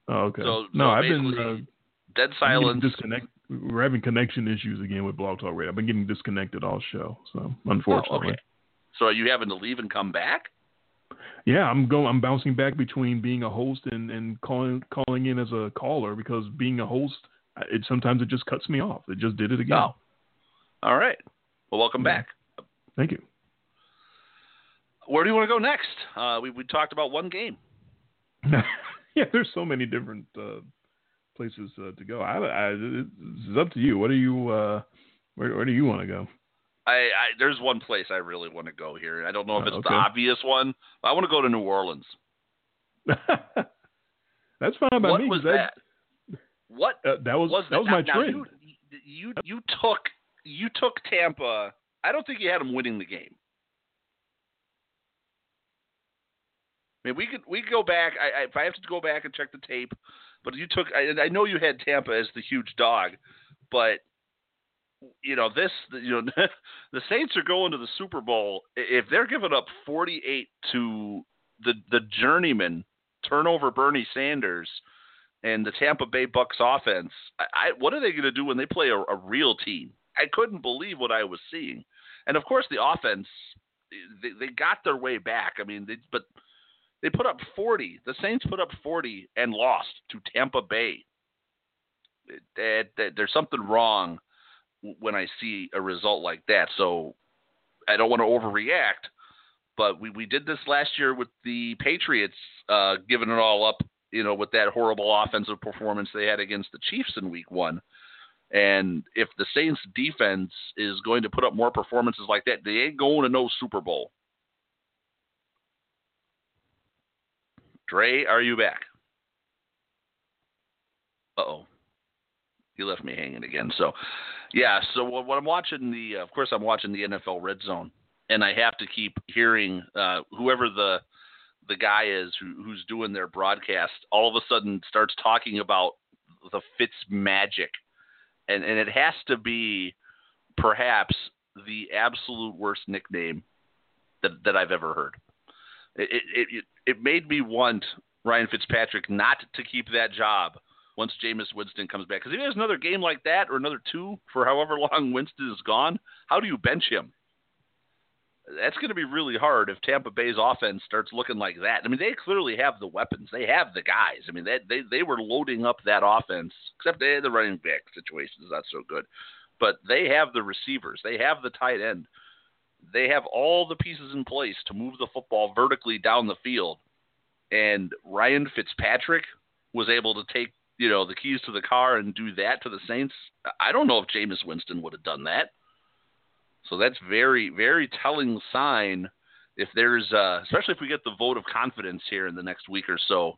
Oh, okay. So, no, so I've been uh, dead silence. Disconnect. We're having connection issues again with Blog Talk Radio. I've been getting disconnected all show, so unfortunately. Oh, okay. So are you having to leave and come back? Yeah, I'm going. I'm bouncing back between being a host and and calling calling in as a caller because being a host, it sometimes it just cuts me off. It just did it again. Oh. All right. Well, welcome yeah. back. Thank you. Where do you want to go next? Uh, we we talked about one game. yeah, there's so many different uh, places uh, to go. I, I, it's up to you. What do you? Uh, where, where do you want to go? I, I, there's one place I really want to go here. I don't know if it's okay. the obvious one. I want to go to New Orleans. That's fine by what me. Was that, that? What uh, that was, was that was my now, trend. You, you you took you took Tampa. I don't think you had them winning the game. I mean, we could we could go back. I, I, if I have to go back and check the tape, but you took. I, I know you had Tampa as the huge dog, but you know this. You know the Saints are going to the Super Bowl. If they're giving up 48 to the the journeyman turnover Bernie Sanders and the Tampa Bay Bucks offense, I, I what are they going to do when they play a, a real team? I couldn't believe what I was seeing, and of course the offense. They, they got their way back. I mean, they, but they put up 40. The Saints put up 40 and lost to Tampa Bay. There's something wrong when I see a result like that. So I don't want to overreact, but we, we did this last year with the Patriots uh, giving it all up, you know, with that horrible offensive performance they had against the Chiefs in week one. And if the Saints defense is going to put up more performances like that, they ain't going to no Super Bowl. Dre, are you back? Uh oh. You left me hanging again. So, yeah. So what I'm watching the, of course, I'm watching the NFL Red Zone, and I have to keep hearing uh, whoever the the guy is who, who's doing their broadcast. All of a sudden, starts talking about the Fitz magic, and and it has to be perhaps the absolute worst nickname that that I've ever heard. It, it, it it made me want Ryan Fitzpatrick not to keep that job once Jameis Winston comes back. Because if he has another game like that or another two for however long Winston is gone, how do you bench him? That's going to be really hard if Tampa Bay's offense starts looking like that. I mean, they clearly have the weapons. They have the guys. I mean, they they, they were loading up that offense, except they the running back situation is not so good. But they have the receivers. They have the tight end they have all the pieces in place to move the football vertically down the field. And Ryan Fitzpatrick was able to take, you know, the keys to the car and do that to the Saints. I don't know if Jameis Winston would have done that. So that's very, very telling sign if there's, uh, especially if we get the vote of confidence here in the next week or so,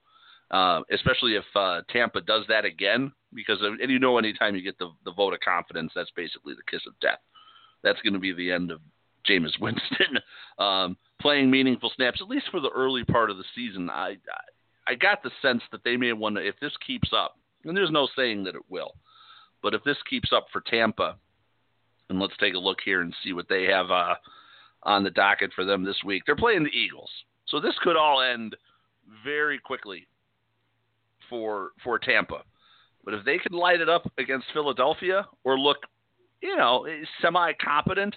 uh, especially if uh, Tampa does that again, because of, and you know, anytime you get the the vote of confidence, that's basically the kiss of death. That's going to be the end of Jameis Winston um, playing meaningful snaps, at least for the early part of the season. I, I I got the sense that they may want to, if this keeps up, and there's no saying that it will, but if this keeps up for Tampa, and let's take a look here and see what they have uh, on the docket for them this week. They're playing the Eagles, so this could all end very quickly for for Tampa. But if they can light it up against Philadelphia or look, you know, semi competent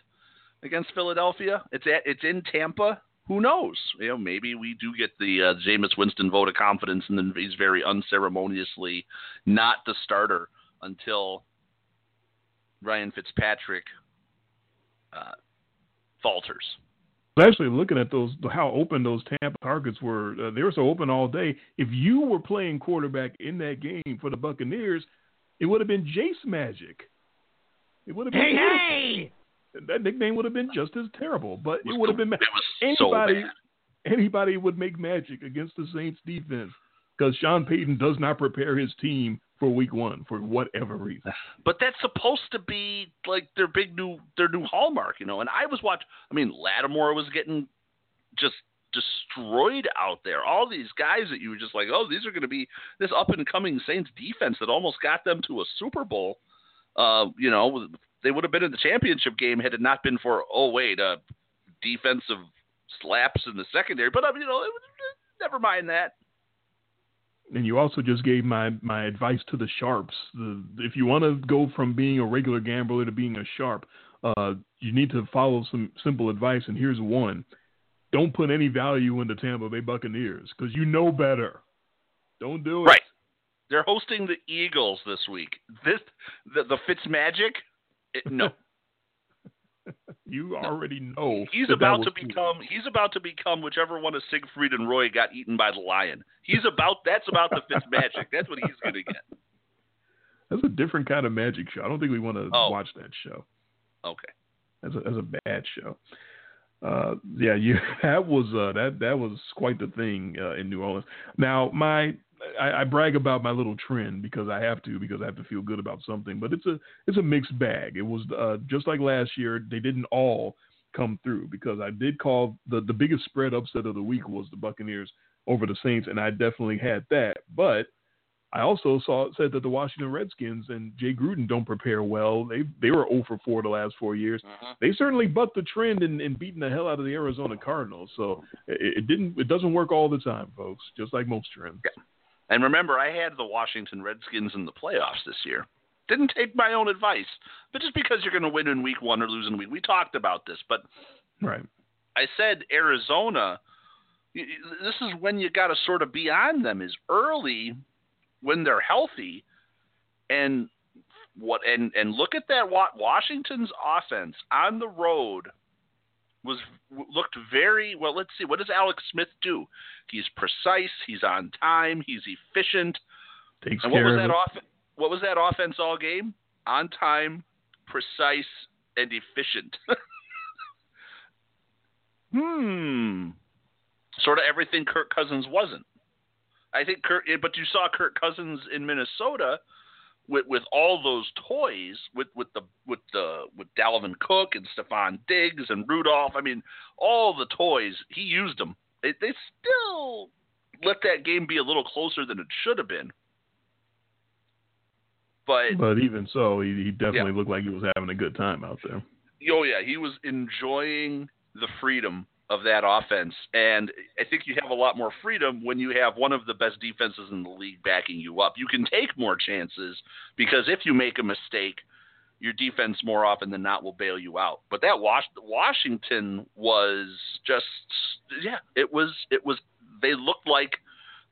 against Philadelphia, it's at, it's in Tampa. Who knows? You know, maybe we do get the uh, Jameis Winston vote of confidence, and then he's very unceremoniously not the starter until Ryan Fitzpatrick uh, falters. Actually, looking at those, how open those Tampa targets were, uh, they were so open all day. If you were playing quarterback in that game for the Buccaneers, it would have been Jace Magic. It would have been. Hey, hey! That nickname would have been just as terrible, but it, it would have been. It was anybody, so bad. anybody would make magic against the Saints defense because Sean Payton does not prepare his team for week one for whatever reason. But that's supposed to be like their big new their new hallmark, you know. And I was watching. I mean, Lattimore was getting just destroyed out there. All these guys that you were just like, oh, these are going to be this up and coming Saints defense that almost got them to a Super Bowl. Uh, you know, they would have been in the championship game had it not been for oh wait, uh, defensive slaps in the secondary. But uh, you know, it, never mind that and you also just gave my my advice to the sharps. The, if you want to go from being a regular gambler to being a sharp, uh, you need to follow some simple advice. And here's one: don't put any value in the Tampa Bay Buccaneers because you know better. Don't do it. Right. They're hosting the Eagles this week. This the, the Fitz Magic. It, no. you already know. He's about to become. He's about to become whichever one of Siegfried and Roy got eaten by the lion. He's about. That's about the fifth magic. That's what he's going to get. That's a different kind of magic show. I don't think we want to Oh. watch that show. Okay. That's a, that's a bad show. Uh, yeah, you that was uh, that that was quite the thing uh, in New Orleans. Now, my I, I brag about my little trend because I have to because I have to feel good about something. But it's a it's a mixed bag. It was uh, just like last year. They didn't all come through because I did call the the biggest spread upset of the week was the Buccaneers over the Saints, and I definitely had that. But I also saw said that the Washington Redskins and Jay Gruden don't prepare well. They they were 0 for 4 the last four years. They certainly bucked the trend in, in beating the hell out of the Arizona Cardinals. So it, it didn't it doesn't work all the time, folks. Just like most trends. And remember, I had the Washington Redskins in the playoffs this year. Didn't take my own advice, but just because you're going to win in week one or lose in week, we talked about this. But Right. I said Arizona. This is when you got to sort of be on them is early when they're healthy, and what and and look at that Wa- Washington's offense on the road was looked very well. Let's see what does Alex Smith do? He's precise. He's on time. He's efficient. Takes And what care was of that off? What was that offense all game? On time, precise, and efficient. hmm. Sort of everything Kirk Cousins wasn't. I think Kirk, eh, but you saw Kirk Cousins in Minnesota with with all those toys with with the with the with Dalvin Cook and Stefon Diggs and Rudolph. I mean, all the toys he used them. They, they still let that game be a little closer than it should have been. But But even so, he, he definitely looked like he was having a good time out there. oh yeah, he was enjoying the freedom of that offense, and I think you have a lot more freedom when you have one of the best defenses in the league backing you up. You can take more chances because if you make a mistake, your defense more often than not will bail you out. But that Was- Washington was just yeah, it was it was they looked like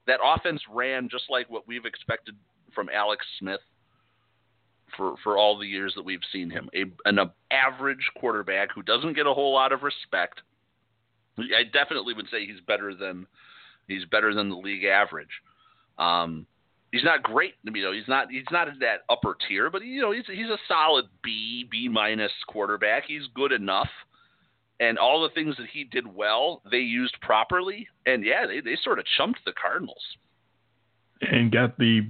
that offense ran just like what we've expected from Alex Smith for for all the years that we've seen him. A, an average quarterback who doesn't get a whole lot of respect. I definitely would say he's better than he's better than the league average. Um, he's not great. You know, he's not he's not in that upper tier, but you know, he's he's a solid B B minus quarterback. He's good enough, and all the things that he did well, they used properly, and yeah, they they sort of chumped the Cardinals. And got the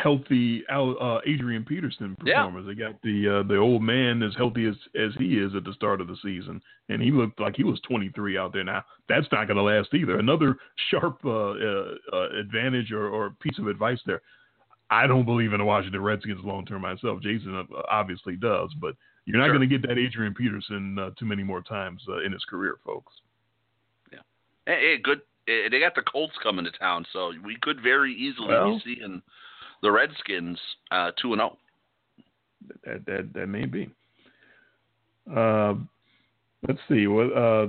healthy uh, Adrian Peterson performance. Yeah. They got the uh, the old man as healthy as as he is at the start of the season, and he looked like he was 23 out there. Now that's not going to last either. Another sharp uh, uh, uh, advantage or, or piece of advice there. I don't believe in the Washington Redskins long term myself. Jason uh, obviously does, but you're not sure. going to get that Adrian Peterson uh, too many more times uh, in his career, folks. Yeah, hey, good. They got the Colts coming to town, so we could very easily well, be seeing the Redskins uh, two and zero. Oh. That that that may be. Uh, let's see. What uh,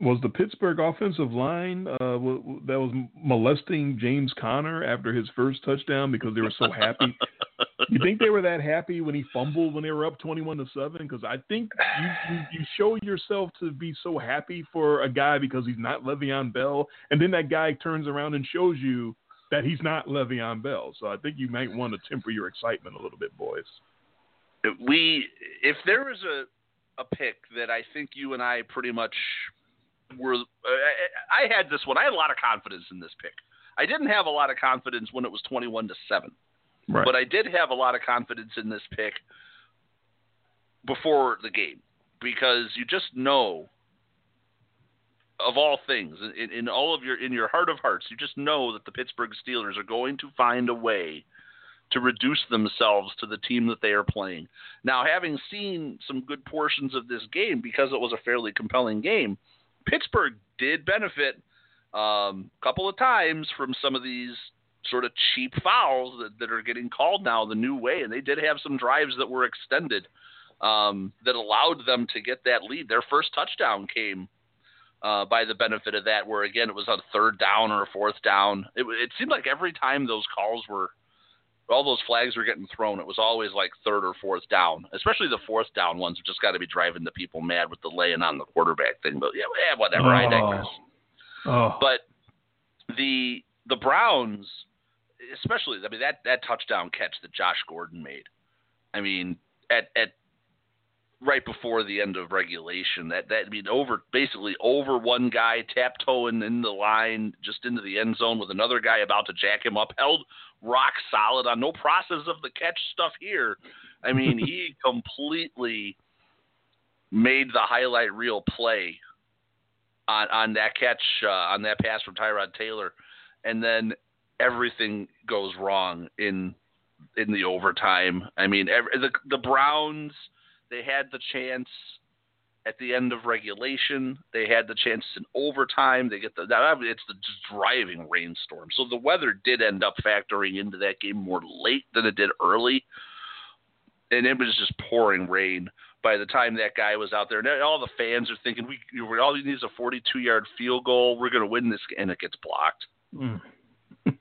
was the Pittsburgh offensive line uh, that was molesting James Conner after his first touchdown because they were so happy? you think they were that happy when he fumbled when they were up twenty-one to seven? Because I think you, you, you show yourself to be so happy for a guy because he's not Le'Veon Bell, and then that guy turns around and shows you that he's not Le'Veon Bell. So I think you might want to temper your excitement a little bit, boys. We, if there was a a pick that I think you and I pretty much were, uh, I had this one. I had a lot of confidence in this pick. I didn't have a lot of confidence when it was twenty-one to seven, right. but I did have a lot of confidence in this pick before the game because you just know of all things, in, in, all of your in your heart of hearts, you just know that the Pittsburgh Steelers are going to find a way to reduce themselves to the team that they are playing. Now, having seen some good portions of this game because it was a fairly compelling game, Pittsburgh did benefit um, a couple of times from some of these sort of cheap fouls that, that are getting called now the new way, and they did have some drives that were extended um, that allowed them to get that lead. Their first touchdown came uh, by the benefit of that, where again it was on third down or a fourth down. It, it seemed like every time those calls were, all those flags were getting thrown, it was always like third or fourth down. Especially the fourth down ones, just got to be driving the people mad with the laying on the quarterback thing. But yeah, yeah whatever. Oh. I digress. Oh. But the the Browns, especially, I mean that that touchdown catch that Josh Gordon made. I mean, at at right before the end of regulation. That that I mean over basically over one guy tap toeing in the line just into the end zone with another guy about to jack him up, held rock solid on no process of the catch stuff here. I mean he completely made the highlight reel play on on that catch uh, on that pass from Tyrod Taylor, and then everything goes wrong in in the overtime. I mean, every, the the Browns they had the chance at the end of regulation. They had the chance in overtime. They get the now it's the driving rainstorm. So the weather did end up factoring into that game more late than it did early, and it was just pouring rain by the time that guy was out there. And all the fans are thinking we we all you need is a 42 yard field goal. We're going to win this, and it gets blocked. Mm.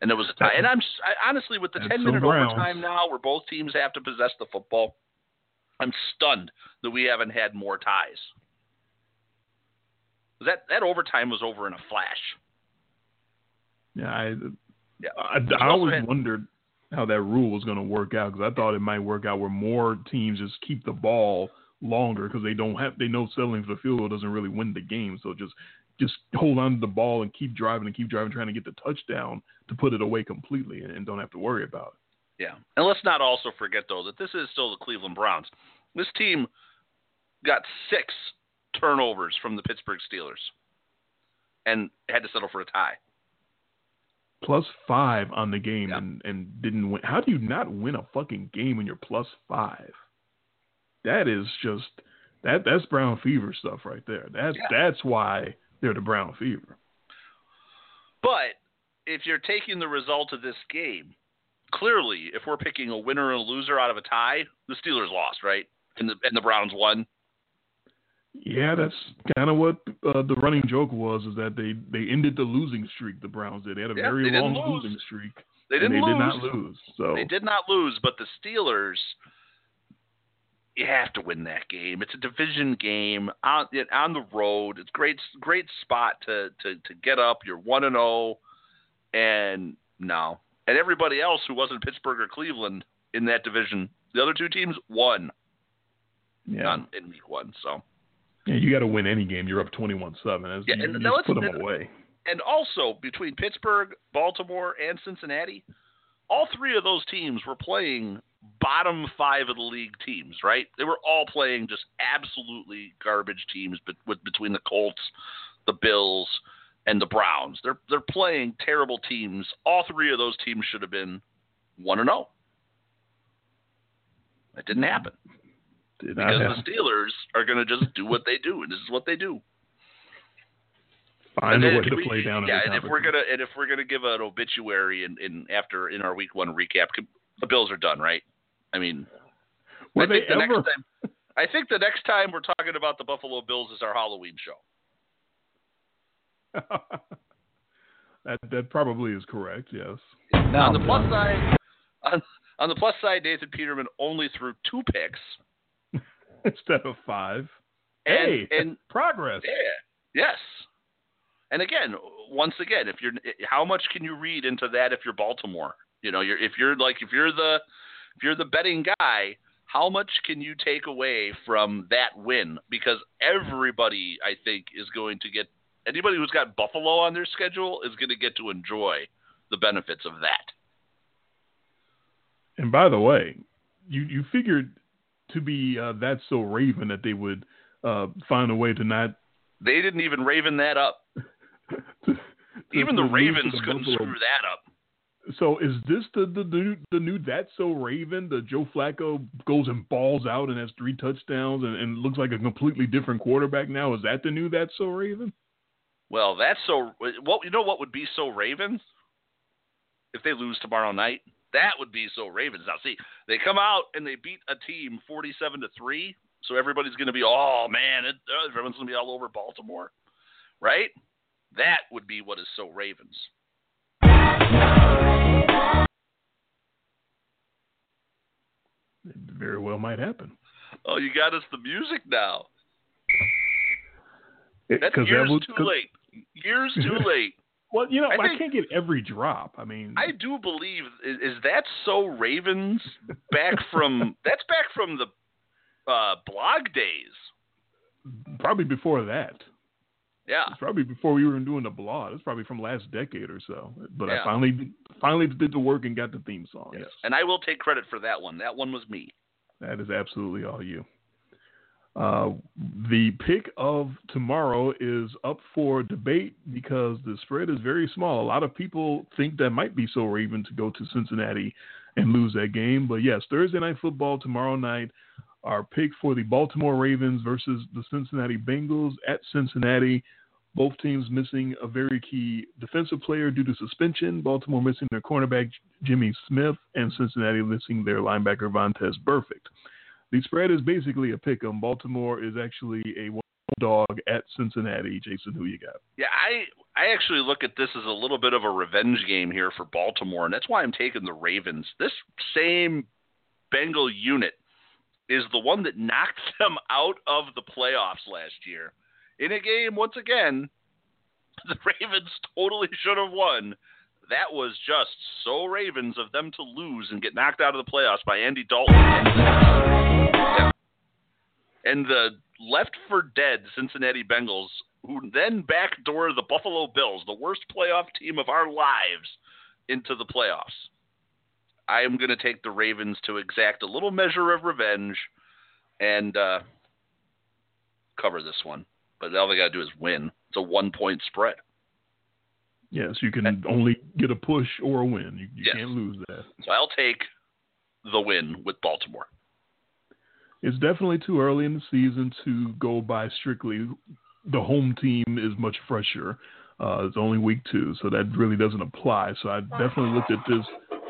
and it was a tie. And I'm I, honestly with the 10 minute overtime now, where both teams have to possess the football. I'm stunned that we haven't had more ties. That that overtime was over in a flash. Yeah, I yeah. I, I always had, wondered how that rule was going to work out because I thought it might work out where more teams just keep the ball longer because they don't have they know settling for the field goal doesn't really win the game. So just just hold on to the ball and keep driving and keep driving, trying to get the touchdown to put it away completely and, and don't have to worry about it. Yeah, and let's not also forget though that this is still the Cleveland Browns. This team got six turnovers from the Pittsburgh Steelers and had to settle for a tie. Plus five on the game yeah. and, and didn't win. How do you not win a fucking game when you're plus five? That is just that that's brown fever stuff right there. That's yeah. that's why they're the brown fever. But if you're taking the result of this game, clearly, if we're picking a winner and a loser out of a tie, the Steelers lost, right? And the and the Browns won. Yeah, that's kind of what uh, the running joke was. Is that they they ended the losing streak. The Browns did. They had a yeah, very long lose. losing streak. They didn't. they lose. did not lose. So they did not lose. But the Steelers, you have to win that game. It's a division game on on the road. It's great great spot to to to get up. You're one and zero, and no, and everybody else who wasn't Pittsburgh or Cleveland in that division, the other two teams won. Yeah. in week one. So Yeah, you got to win any game. You're up 21-7. As Yeah, you, and you put them away. And also between Pittsburgh, Baltimore, and Cincinnati, all three of those teams were playing bottom five of the league teams, right? They were all playing just absolutely garbage teams, but with between the Colts, the Bills, and the Browns. They're they're playing terrible teams. All three of those teams should have been one and zero. That didn't happen Did because happen. the Steelers are going to just do what they do, and this is what they do. Find And a way to we- play down. Yeah, and if we're gonna and if we're gonna give an obituary in, in after in our week one recap, the Bills are done, right? I mean, Were I they think the ever? next time, I think the next time we're talking about the Buffalo Bills is our Halloween show. that that probably is correct. Yes. No, on the plus no. side, on, on the plus side, Nathan Peterman only threw two picks, Instead of five. and hey, and progress. Yeah. Yes. And again, once again, if you're how much can you read into that if you're Baltimore? You know, you're if you're like if you're the if you're the betting guy, how much can you take away from that win? Because everybody, I think, is going to get anybody who's got Buffalo on their schedule is going to get to enjoy the benefits of that. And by the way, you you figured to be uh, that so Raven that they would uh, find a way to not. They didn't even raven that up. to- Even to the Ravens couldn't Buffalo screw that up. So is this the the new the new that's so Raven? The Joe Flacco goes and balls out and has three touchdowns and, and looks like a completely different quarterback now. Is that the new that's so Raven? Well, that's so. What you know? What would be so Ravens if they lose tomorrow night? That would be so Ravens. Now, see, they come out and they beat a team forty-seven to three. So everybody's going to be, oh man, it, uh, everyone's going to be all over Baltimore, right? That would be what is so Ravens. It very well might happen. Oh, you got us the music now. That's Because that would- too late. Years too late. Well, you know, I I, think- can't get every drop. I mean, I do believe is, is that so Ravens back from that's back from the uh, blog days. probably before that. Yeah. It's probably before we were doing the blog. It's probably from last decade or so. But Yeah. I finally finally did the work and got the theme song. Yes. And I will take credit for that one. That one was me. That is absolutely all you. Uh, the pick of tomorrow is up for debate because the spread is very small. A lot of people think that might be so Raven to go to Cincinnati and lose that game. But yes, Thursday night football tomorrow night. Our pick for the Baltimore Ravens versus the Cincinnati Bengals at Cincinnati. Both teams missing a very key defensive player due to suspension. Baltimore missing their cornerback Jimmy Smith, and Cincinnati missing their linebacker Vontaze Burfict. The spread is basically a pick 'em. Baltimore is actually a one dog at Cincinnati. Jason, who you got? Yeah, I I actually look at this as a little bit of a revenge game here for Baltimore, and that's why I'm taking the Ravens. This same Bengal unit is the one that knocked them out of the playoffs last year. In a game, once again, the Ravens totally should have won. That was just so Ravens of them to lose and get knocked out of the playoffs by Andy Dalton. And the, yeah. and the left for dead Cincinnati Bengals, who then backdoor the Buffalo Bills, the worst playoff team of our lives, into the playoffs. I am going to take the Ravens to exact a little measure of revenge and uh, cover this one. But all they got to do is win. It's a one point spread. Yes, you can only get a push or a win. You, you Yes. can't lose that. So I'll take the win with Baltimore. It's definitely too early in the season to go by strictly the home team is much fresher. Uh, it's only week two, so that really doesn't apply. So I definitely looked at this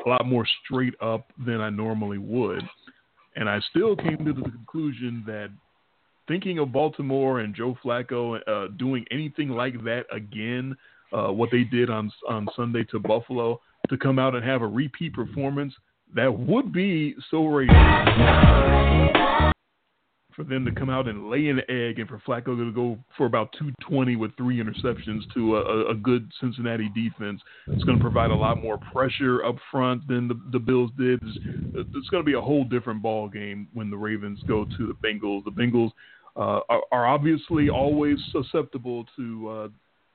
a lot more straight up than I normally would. And I still came to the conclusion that thinking of Baltimore and Joe Flacco uh, doing anything like that again, uh, what they did on on Sunday to Buffalo, to come out and have a repeat performance, that would be so rare for them to come out and lay an egg and for Flacco to go for about 220 with three interceptions to a, a good Cincinnati defense. It's going to provide a lot more pressure up front than the, the Bills did. It's, it's going to be a whole different ball game when the Ravens go to the Bengals. The Bengals uh, are, are, obviously always susceptible to uh,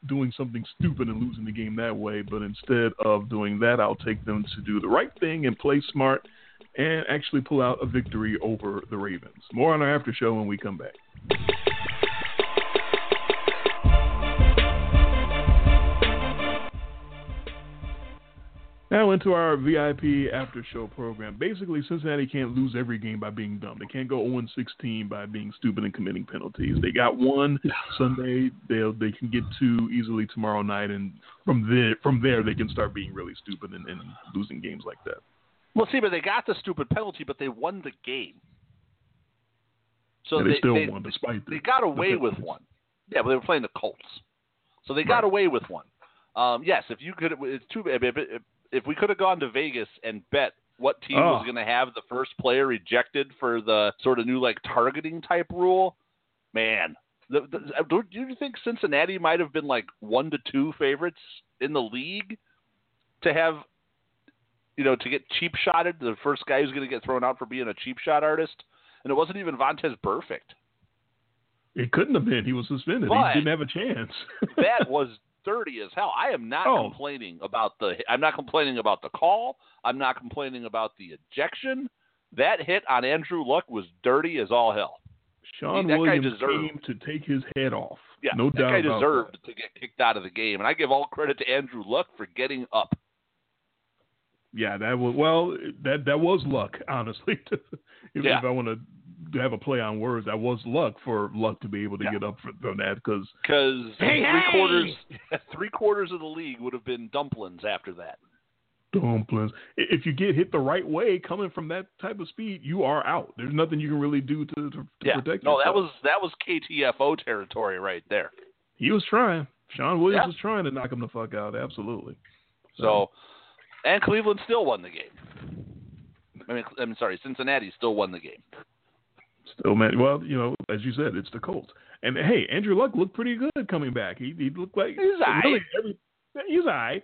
doing something stupid and losing the game that way. But instead of doing that, I'll take them to do the right thing and play smart and actually pull out a victory over the Ravens. More on our after show when we come back. Now into our VIP after show program. Basically, Cincinnati can't lose every game by being dumb. They can't go 0 16 by being stupid and committing penalties. They got one Sunday. They they can get two easily tomorrow night, and from there from there they can start being really stupid and, and losing games like that. Well, see, but they got the stupid penalty, but they won the game. So they, they, still they, won despite they, they got away with one. Yeah, but they were playing the Colts, so they got right. away with one. Um, yes, if you could, it's too. If, if, if we could have gone to Vegas and bet what team oh. was going to have the first player ejected for the sort of new like targeting type rule, man, the, the, do you think Cincinnati might have been like one to two favorites in the league to have, you know, to get cheap shotted? The first guy who's going to get thrown out for being a cheap shot artist, and it wasn't even Vontaze Burfict. It couldn't have been. He was suspended. But he didn't have a chance. that was dirty as hell. I am not oh. complaining about the. I'm not complaining about the call. I'm not complaining about the ejection. That hit on Andrew Luck was dirty as all hell. Shawn that Williams guy deserved, came to take his head off. Yeah, no that guy deserved that. to get kicked out of the game, and I give all credit to Andrew Luck for getting up. Yeah, that was well. That that was luck, honestly. if, yeah. if I want to have a play on words. That was luck for luck to be able to yeah. get up from that because because hey, three hey! quarters three quarters of the league would have been dumplings after that. Dumplings. If you get hit the right way, coming from that type of speed, you are out. There's nothing you can really do to, to, to yeah. protect no, yourself. that was that was KTFO territory right there. He was trying. Shawn Williams yeah. was trying to knock him the fuck out. Absolutely. So, so and Cleveland still won the game. I mean, I'm sorry, Cincinnati still won the game. Still, man. Well, you know, as you said, it's the Colts. And hey, Andrew Luck looked pretty good coming back. He, he looked like he's really every, he's all right.